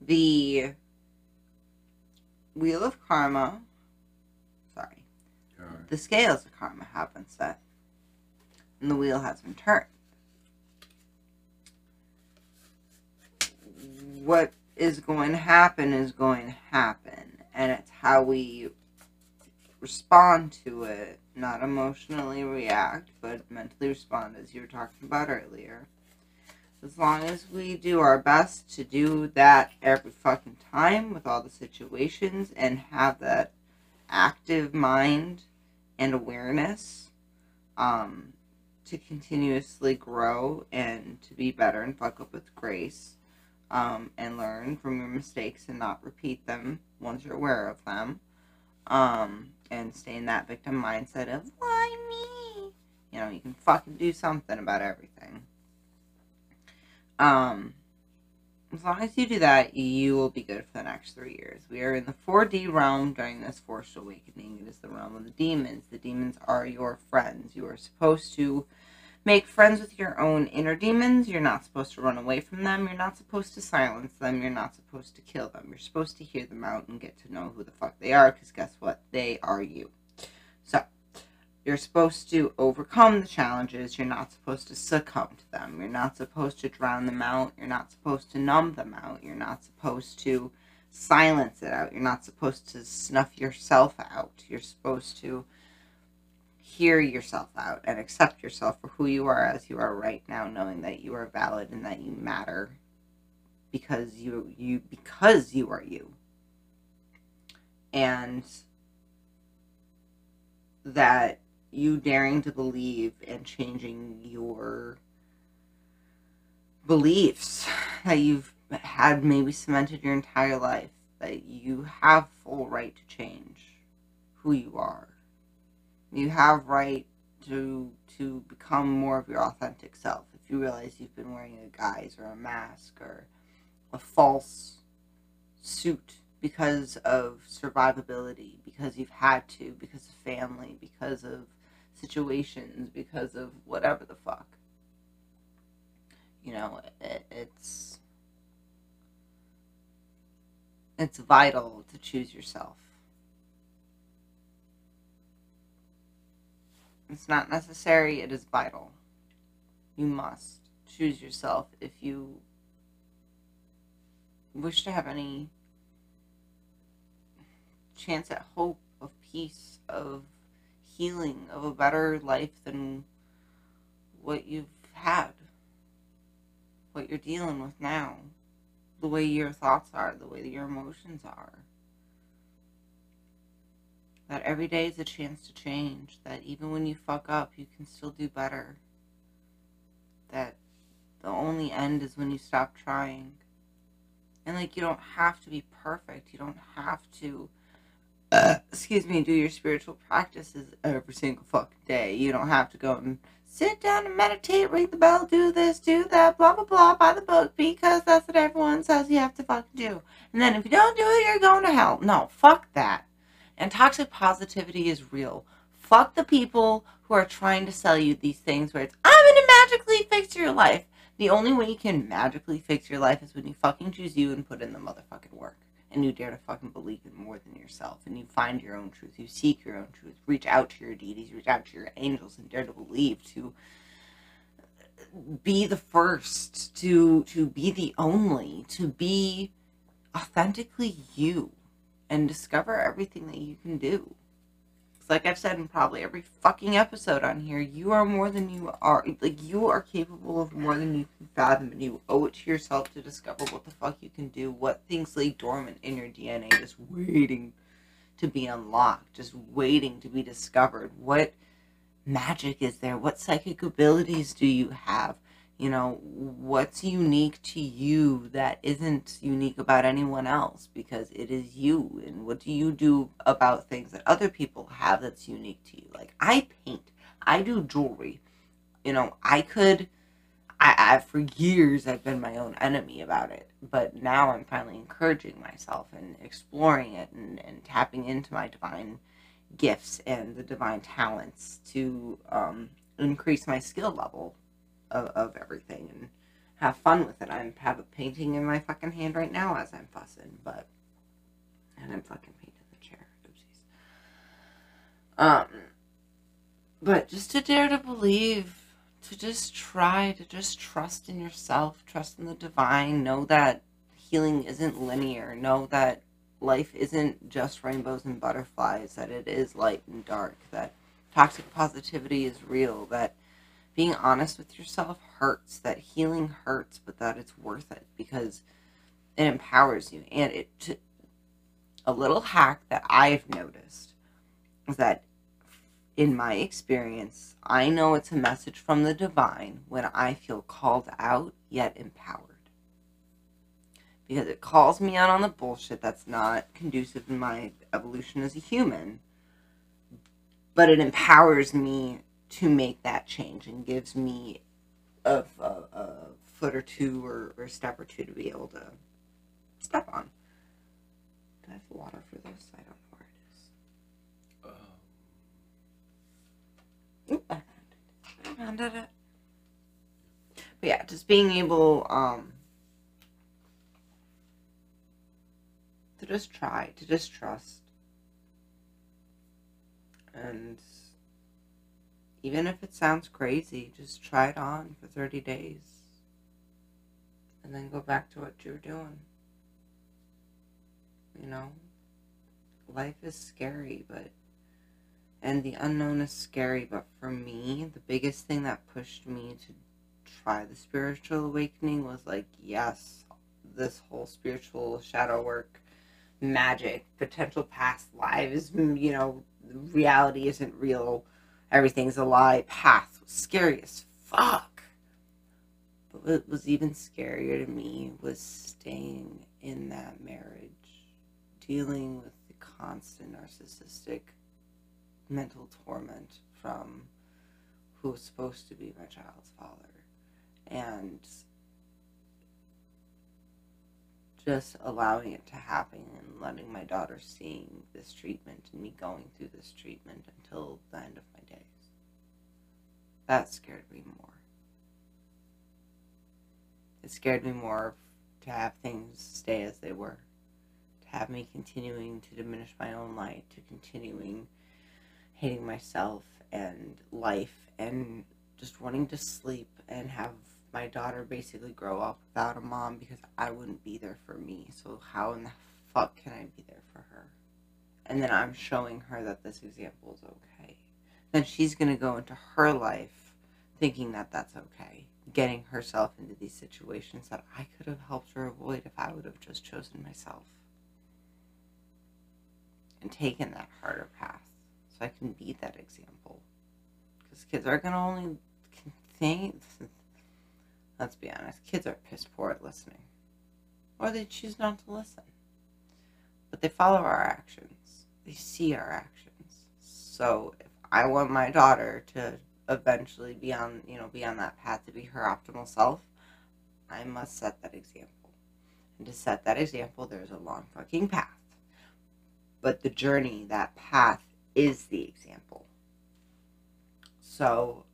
The Wheel of Karma, sorry, the scales of karma have been set, and the wheel has been turned. What is going to happen is going to happen, and it's how we respond to it, not emotionally react, but mentally respond, as you were talking about earlier. As long as we do our best to do that every fucking time with all the situations and have that active mind and awareness um, to continuously grow and to be better and fuck up with grace um, and learn from your mistakes and not repeat them once you're aware of them um, and stay in that victim mindset of why me you know you can fucking do something about everything um, as long as you do that, you will be good for the next three years. We are in the 4D realm during this forced awakening. It is the realm of the demons. The demons are your friends. You are supposed to make friends with your own inner demons. You're not supposed to run away from them. You're not supposed to silence them. You're not supposed to kill them. You're supposed to hear them out and get to know who the fuck they are because guess what? They are you. So, you're supposed to overcome the challenges. You're not supposed to succumb to them. You're not supposed to drown them out. You're not supposed to numb them out. You're not supposed to silence it out. You're not supposed to snuff yourself out. You're supposed to hear yourself out and accept yourself for who you are as you are right now, knowing that you are valid and that you matter because you you because you are you. And that you daring to believe and changing your beliefs that you've had maybe cemented your entire life that you have full right to change who you are you have right to to become more of your authentic self if you realize you've been wearing a guise or a mask or a false suit because of survivability, because you've had to, because of family, because of situations, because of whatever the fuck. You know, it, it's it's vital to choose yourself. It's not necessary, it is vital. You must choose yourself if you wish to have any chance at hope, of peace, of healing, of a better life than what you've had, what you're dealing with now, the way your thoughts are, the way your emotions are. That every day is a chance to change, that even when you fuck up, you can still do better. That the only end is when you stop trying. And like, you don't have to be perfect, you don't have to uh, excuse me, do your spiritual practices every single fucking day. You don't have to go and sit down and meditate, ring the bell, do this, do that, blah, blah, blah, buy the book because that's what everyone says you have to fucking do. And then if you don't do it, you're going to hell. No, fuck that. And toxic positivity is real. Fuck the people who are trying to sell you these things where it's, I'm going to magically fix your life. The only way you can magically fix your life is when you fucking choose you and put in the motherfucking work. And you dare to fucking believe in more than yourself. And you find your own truth. You seek your own truth. Reach out to your deities. Reach out to your angels and dare to believe to be the first to to be the only to be authentically you and discover everything that you can do like I've said in probably every fucking episode on here, you are more than you are. Like, you are capable of more than you can fathom, and you owe it to yourself to discover what the fuck you can do, what things lay dormant in your DNA, just waiting to be unlocked, just waiting to be discovered. What magic is there? What psychic abilities do you have? You know what's unique to you that isn't unique about anyone else because it is you. And what do you do about things that other people have that's unique to you? Like i paint i do jewelry. You know i could I, I for years i've been my own enemy about it. But now i'm finally encouraging myself and exploring it and, and tapping into my divine gifts and the divine talents to um, increase my skill level of, of everything and have fun with it. I have a painting in my fucking hand right now as I'm fussing, but and I'm fucking painting the chair. Oopsies. Um, but just to dare to believe, to just try, to just trust in yourself, trust in the divine, know that healing isn't linear, know that life isn't just rainbows and butterflies, that it is light and dark, that toxic positivity is real, that being honest with yourself hurts that healing hurts but that it's worth it because it empowers you. And it to, a little hack that i've noticed is that in my experience i know it's a message from the divine when i feel called out yet empowered. Because it calls me out on the bullshit that's not conducive in my evolution as a human but it empowers me to make that change and gives me a, a, a foot or two or, or, a step or two to be able to step on. Do I have water for this? I don't know where it is. Um. Oop, I found it. I found it. But yeah, just being able um, to just try, to just trust. And even if it sounds crazy, just try it on for 30 days. And then go back to what you're doing. You know? Life is scary, but. And the unknown is scary, but for me, the biggest thing that pushed me to try the spiritual awakening was like, yes, this whole spiritual shadow work, magic, potential past lives, you know, reality isn't real everything's a lie path was scary as fuck. But what was even scarier to me was staying in that marriage, dealing with the constant narcissistic mental torment from who was supposed to be my child's father. And just allowing it to happen and letting my daughter seeing this treatment and me going through this treatment until the end of my. That scared me more. It scared me more to have things stay as they were, to have me continuing to diminish my own light, to continuing hating myself and life and just wanting to sleep and have my daughter basically grow up without a mom because I wouldn't be there for me. So how in the fuck can I be there for her? And then I'm showing her that this example is okay. Then she's going to go into her life thinking that that's okay, getting herself into these situations that I could have helped her avoid if I would have just chosen myself and taken that harder path so I can be that example. Because kids are going to only think Let's be honest, kids are piss poor at listening. Or they choose not to listen. But they follow our actions, they see our actions. So if I want my daughter to eventually be on, you know, be on that path to be her optimal self, I must set that example. And to set that example, there's a long fucking path. But the journey, that path, is the example. So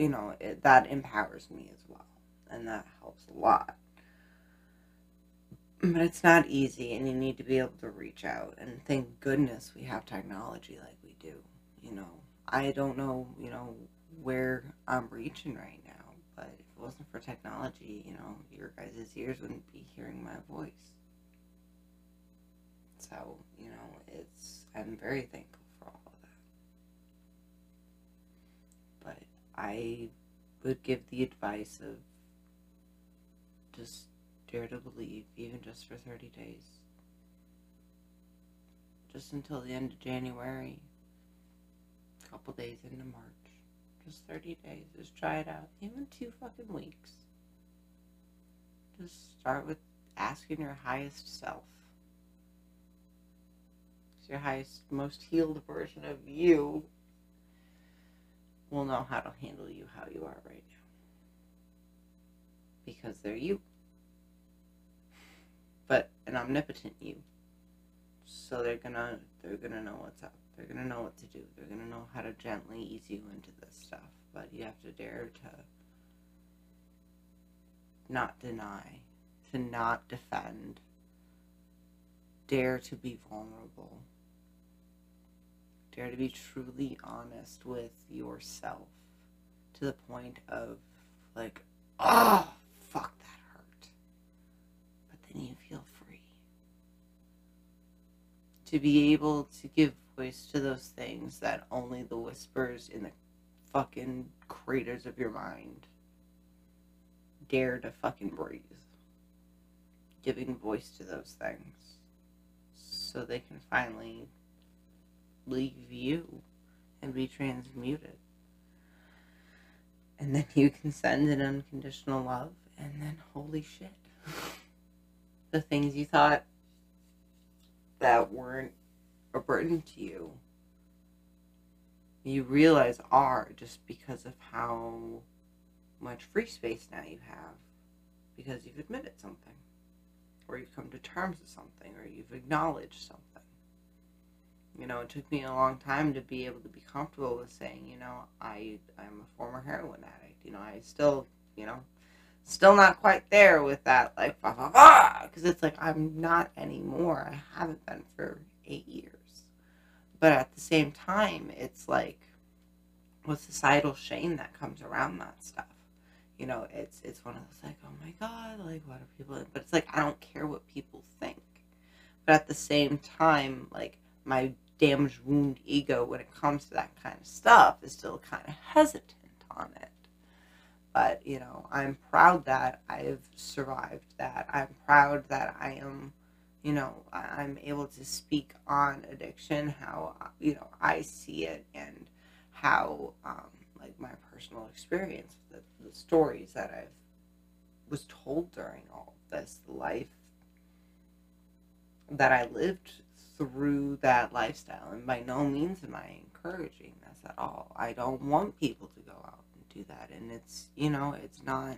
you know, it, that empowers me as well. And that helps a lot. But it's not easy, and you need to be able to reach out. And thank goodness we have technology like we do. You know, I don't know, you know, where I'm reaching right now, but if it wasn't for technology, you know, your guys' ears wouldn't be hearing my voice. So, you know, it's, I'm very thankful for all of that. But I would give the advice of just dare to believe, even just for 30 days. Just until the end of January, couple days into March. Just 30 days. Just try it out. Even two fucking weeks. Just start with asking your highest self. Your highest, most healed version of you will know how to handle you how you are right now. Because they're you. But an omnipotent you. So they're gonna they're gonna know what's up. They're gonna know what to do. They're gonna know how to gently ease you into this stuff. But you have to dare to not deny, to not defend, dare to be vulnerable Dare to be truly honest with yourself to the point of like, oh, fuck, that hurt. But then you feel free. To be able to give voice to those things that only the whispers in the fucking craters of your mind dare to fucking breathe. Giving voice to those things so they can finally leave you and be transmuted. And then you can send an unconditional love, and then holy shit. the things you thought that weren't a burden to you, you realize are just because of how much free space now you have because you've admitted something, or you've come to terms with something, or you've acknowledged something you know, it took me a long time to be able to be comfortable with saying, you know, I I'm a former heroin addict. You know, I still, you know, still not quite there with that, like, because it's like I'm not anymore. I haven't been for eight years. But at the same time, it's like, with societal shame that comes around that stuff. You know, it's it's one of those like, oh my god, like what are people? But it's like I don't care what people think. But at the same time, like my damaged wound ego when it comes to that kind of stuff is still kind of hesitant on it. But, you know, I'm proud that I've survived that. I'm proud that I am, you know, I'm able to speak on addiction, how, you know, I see it and how, um, like, my personal experience, the, the stories that I've was told during all this, life that I lived through that lifestyle. And by no means am I encouraging this at all. I don't want people to go out and do that. And it's, you know, it's not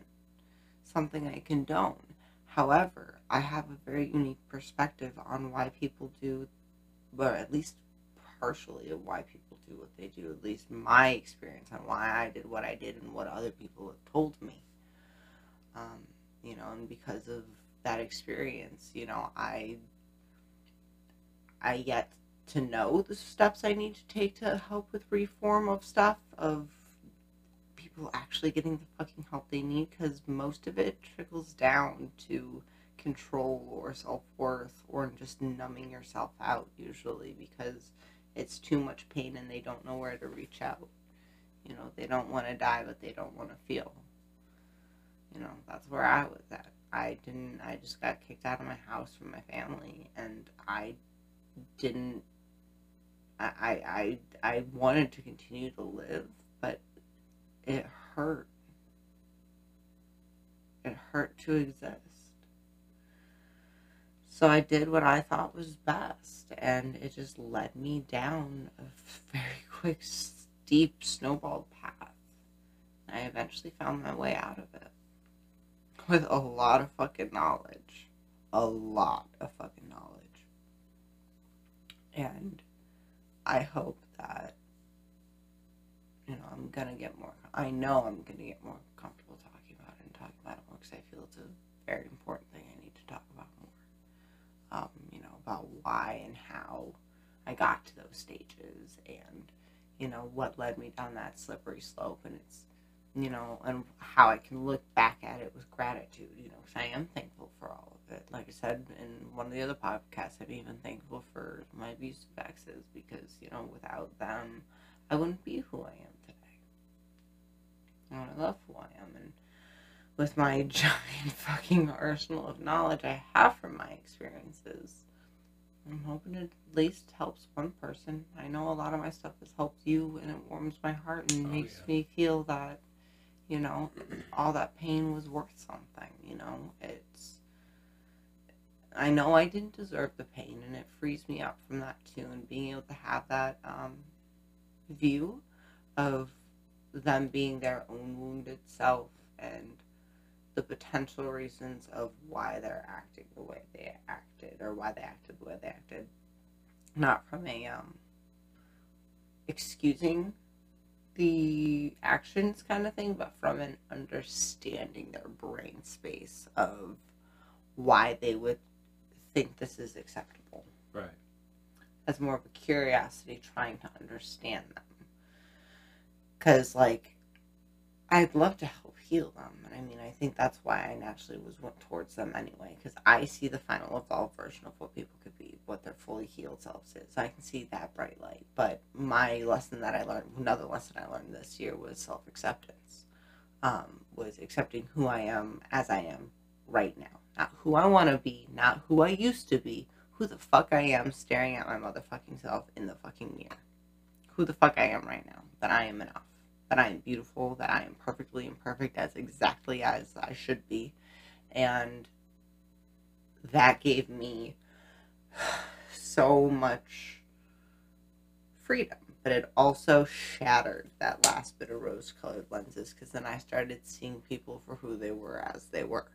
something I condone. However, I have a very unique perspective on why people do, but at least partially of why people do what they do, at least my experience on why I did what I did and what other people have told me. Um, you know, and because of that experience, you know, I I get to know the steps I need to take to help with reform of stuff of people actually getting the fucking help they need because most of it trickles down to control or self-worth or just numbing yourself out usually because it's too much pain and they don't know where to reach out. You know they don't want to die but they don't want to feel. You know that's where i was at. I didn't i just got kicked out of my house from my family and i didn't I, I, I wanted to continue to live, it hurt. It hurt to exist. So I did what I thought was best, and it just led me down a very quick, steep, snowball path. I eventually found my way out of it with a lot of fucking knowledge. A lot of fucking knowledge. And I hope that you know I'm gonna get more. I know I'm gonna get more comfortable talking about it and talking about it more because I feel it's a very important thing I need to talk about more. Um, you know about why and how I got to those stages and you know what led me down that slippery slope and it's you know and how I can look back at it with gratitude. You know because I am thankful for all of it. Like I said in one of the other podcasts, I'm even thankful for my abusive exes because, you know, without them, I wouldn't be who I am today. And I love who I am. And with my giant fucking arsenal of knowledge I have from my experiences, I'm hoping it at least helps one person. I know a lot of my stuff has helped you, and it warms my heart and Oh, makes yeah. me feel that, you know, all that pain was worth something. You know, it's. I know I didn't deserve the pain, and it frees me up from that too. And being able to have that um, view of them being their own wounded self and the potential reasons of why they're acting the way they acted or why they acted the way they acted not from a um excusing the actions kind of thing but from an understanding their brain space of why they would think this is acceptable Right. As more of a curiosity trying to understand them. Because like i'd love to help heal them and i mean i think that's why i naturally was went towards them anyway because i see the final evolved version of what people could be what their fully healed selves is. I can see that bright light. But my lesson that i learned another lesson i learned this year was self-acceptance um, was accepting who i am as i am right now. Not who i want to be not who i used to be who the fuck I am staring at my motherfucking self in the fucking mirror. Who the fuck I am right now. That I am enough. That I am beautiful. That I am perfectly imperfect as exactly as I should be. And that gave me so much freedom. But it also shattered that last bit of rose colored lenses because then I started seeing people for who they were as they were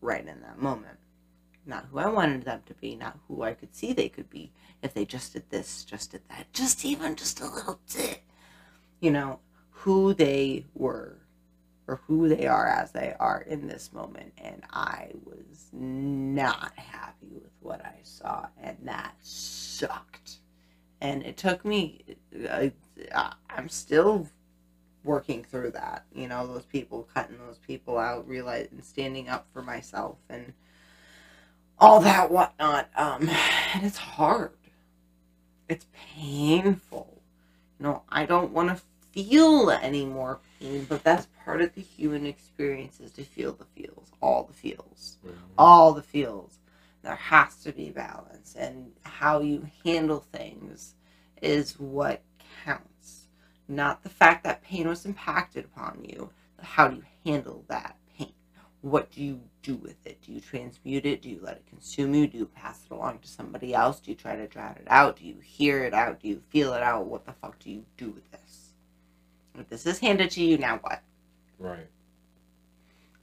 right in that moment not who I wanted them to be, not who I could see they could be if they just did this, just did that, just even just a little bit. You know, who they were or who they are as they are in this moment. And I was not happy with what I saw, and that sucked. And it took me, uh, I'm still working through that, you know, those people, cutting those people out, realizing, standing up for myself and all that whatnot. Um, and it's hard. It's painful. You know, I don't want to feel any more pain, but that's part of the human experience is to feel the feels, all the feels, all the feels. There has to be balance, and how you handle things is what counts. Not the fact that pain was impacted upon you. How do you handle that? What do you do with it? Do you transmute it? Do you let it consume you? Do you pass it along to somebody else? Do you try to drown it out? Do you hear it out? Do you feel it out? What the fuck do you do with this? If this is handed to you, now what? Right.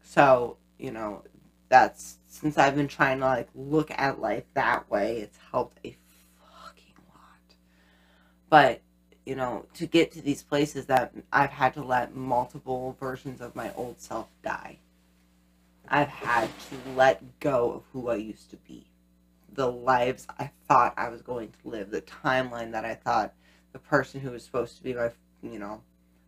So, you know, that's since I've been trying to like look at life that way, it's helped a fucking lot. But you know, to get to these places that I've had to let multiple versions of my old self die. I've had to let go of who I used to be. The lives I thought I was going to live, the timeline that I thought the person who was supposed to be my, you know,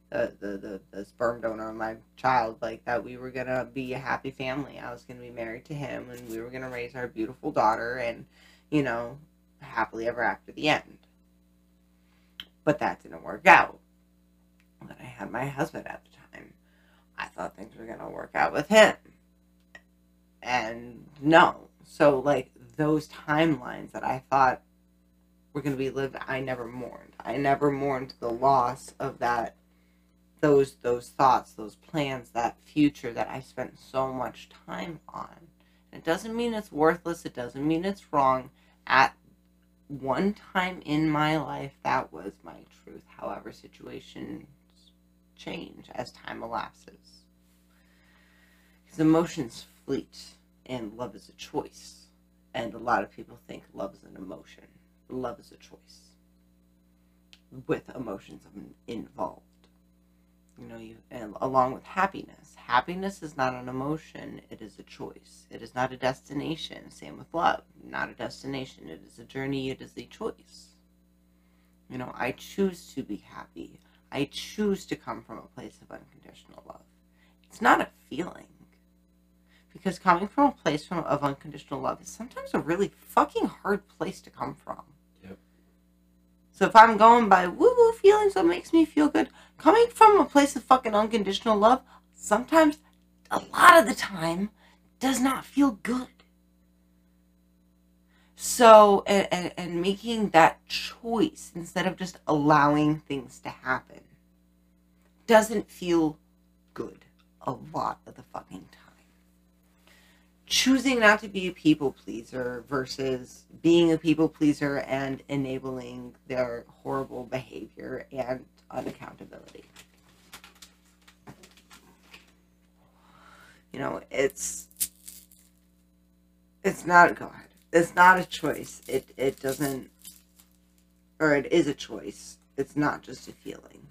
the, the, the, the sperm donor of my child, like that we were going to be a happy family. I was going to be married to him and we were going to raise our beautiful daughter and, you know, happily ever after the end. But that didn't work out. Then I had my husband at the time. I thought things were going to work out with him and no. So like those timelines that I thought were going to be lived, I never mourned. I never mourned the loss of that those those thoughts, those plans, that future that I spent so much time on. It doesn't mean it's worthless, it doesn't mean it's wrong. At one time in my life that was my truth. However, situations change as time elapses. Because emotions fleet and love is a choice. And a lot of people think love is an emotion. Love is a choice with emotions involved. You know, you and along with happiness. Happiness is not an emotion, it is a choice. It is not a destination. Same with love. Not a destination. It is a journey, it is a choice. You know, I choose to be happy. I choose to come from a place of unconditional love. It's not a feeling because coming from a place from, of unconditional love is sometimes a really fucking hard place to come from. Yep. So if I'm going by woo woo feelings, what makes me feel good, coming from a place of fucking unconditional love, sometimes, a lot of the time, does not feel good. So, and, and, and making that choice instead of just allowing things to happen doesn't feel good a lot of the fucking time choosing not to be a people pleaser versus being a people pleaser and enabling their horrible behavior and unaccountability. You know, it's it's not God. It's not a choice. It it doesn't or it is a choice. It's not just a feeling.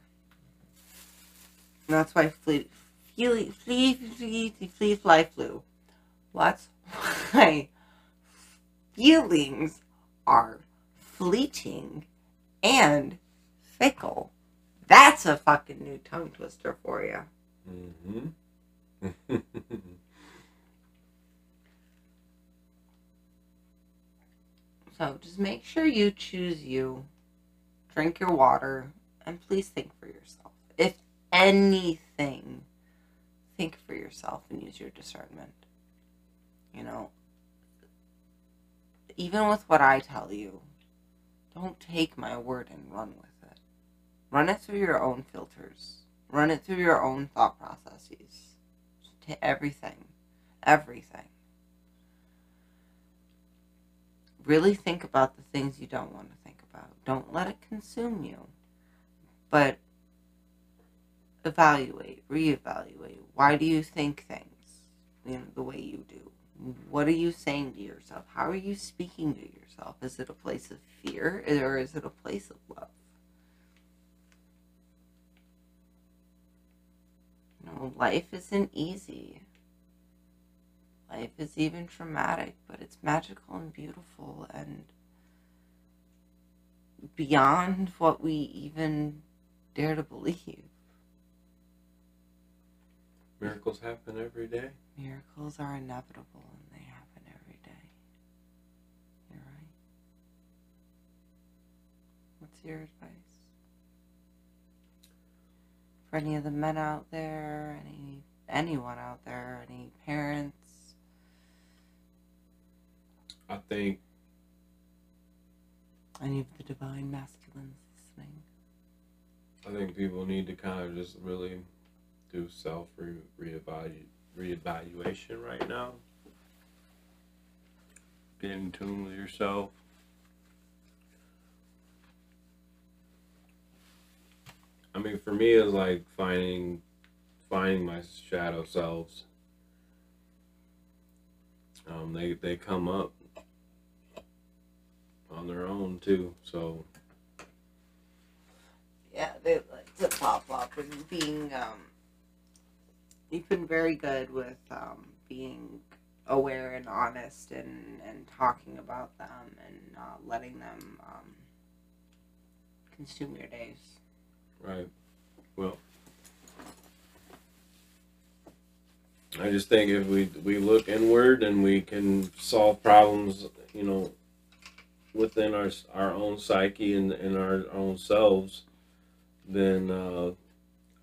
And that's why flee flee flee flee flee fly flew What's why feelings are fleeting and fickle. That's a fucking new tongue twister for you. Mm-hmm. so just make sure you choose you, drink your water, and please think for yourself. If anything, think for yourself and use your discernment. You know, even with what I tell you, don't take my word and run with it. Run it through your own filters. Run it through your own thought processes. To everything. Everything. Really think about the things you don't want to think about. Don't let it consume you. But evaluate, reevaluate. Why do you think things you know, the way you do? What are you saying to yourself? How are you speaking to yourself? Is it a place of fear or is it a place of love? You know, life isn't easy. Life is even traumatic, but it's magical and beautiful and beyond what we even dare to believe. Miracles happen every day. Miracles are inevitable and they happen every day. You're right. What's your advice? For any of the men out there, any anyone out there, any parents? I think any of the divine masculines listening. I think people need to kind of just really do self re reevaluate reevaluation right now. Get in tune with yourself. I mean, for me, it's like finding finding my shadow selves um, they they come up on their own too. So Yeah, they like to pop up and being um you've been very good with um being aware and honest and and talking about them and not letting them um consume your days. right, well, I just think if we we look inward and we can solve problems, you know, within our our own psyche and in our own selves, then uh,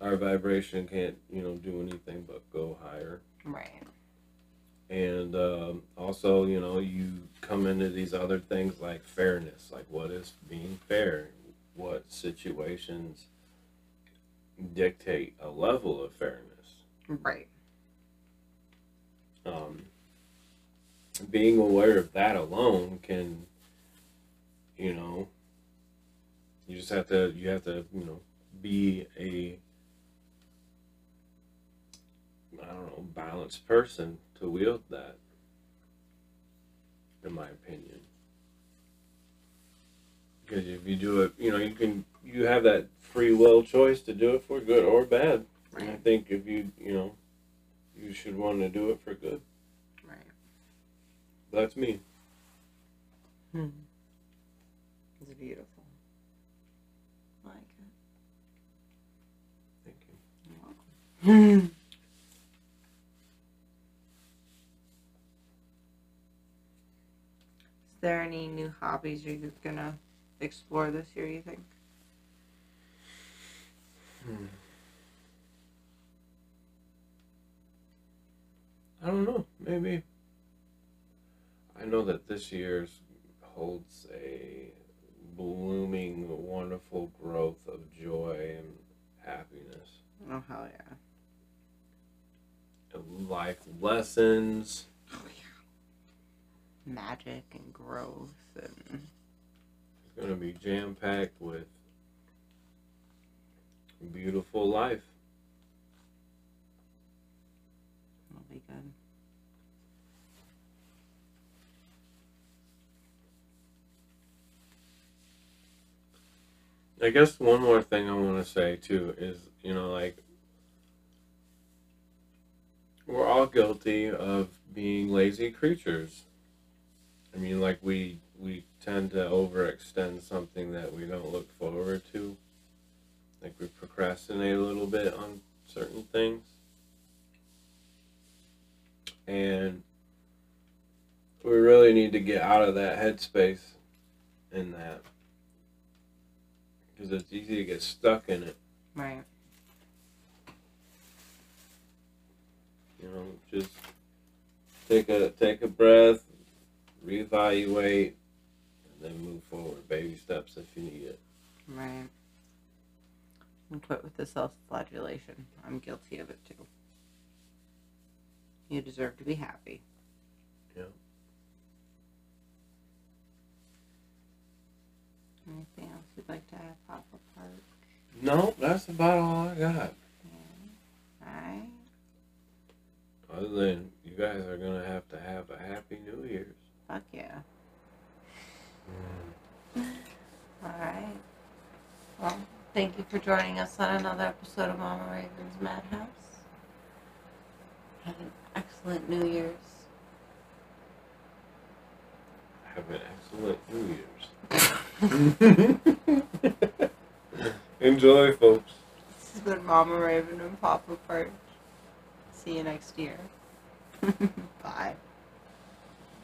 our vibration can't you know do anything but go higher. Right. and um, also you know you come into these other things like fairness like what is being fair what situations dictate a level of fairness Right. um, being aware of that alone can you know you just have to you have to you know be a I don't know balanced person to wield that in my opinion because if you do it you know you can you have that free will choice to do it for good or bad and I think if you you know you should want to do it for good Right. that's me Hmm. It's beautiful. I like it. thank you You're welcome. there any new hobbies you're gonna explore this year? You think? Hmm. I don't know. Maybe. I know that this year's holds a blooming, wonderful growth of joy and happiness, Oh hell yeah! life lessons. Magic and growth and It's going to be jam packed with beautiful life. it'll be good. I guess one more thing I want to say too is, you know, like we're all guilty of being lazy creatures. I mean, like we we tend to overextend something that we don't look forward to. Like we procrastinate a little bit on certain things. And we really need to get out of that headspace in that because it's easy to get stuck in it. Right. You know, just take a take a breath, reevaluate, and then move forward. Baby steps if you need it. Right. And quit with the self-flagellation. I'm guilty of it too. You deserve to be happy. Yeah. Anything else you'd like to add, Papa Perch? No, that's about all I got. Alright. Other than you guys are gonna have to have a happy New Year's. Fuck yeah. Mm. Alright. Well, thank you for joining us on another episode of Mama Raven's Madhouse. Have an excellent New Year's. Have an excellent New Year's. Enjoy, folks. This has been Mama Raven and Papa Perch. See you next year. Bye.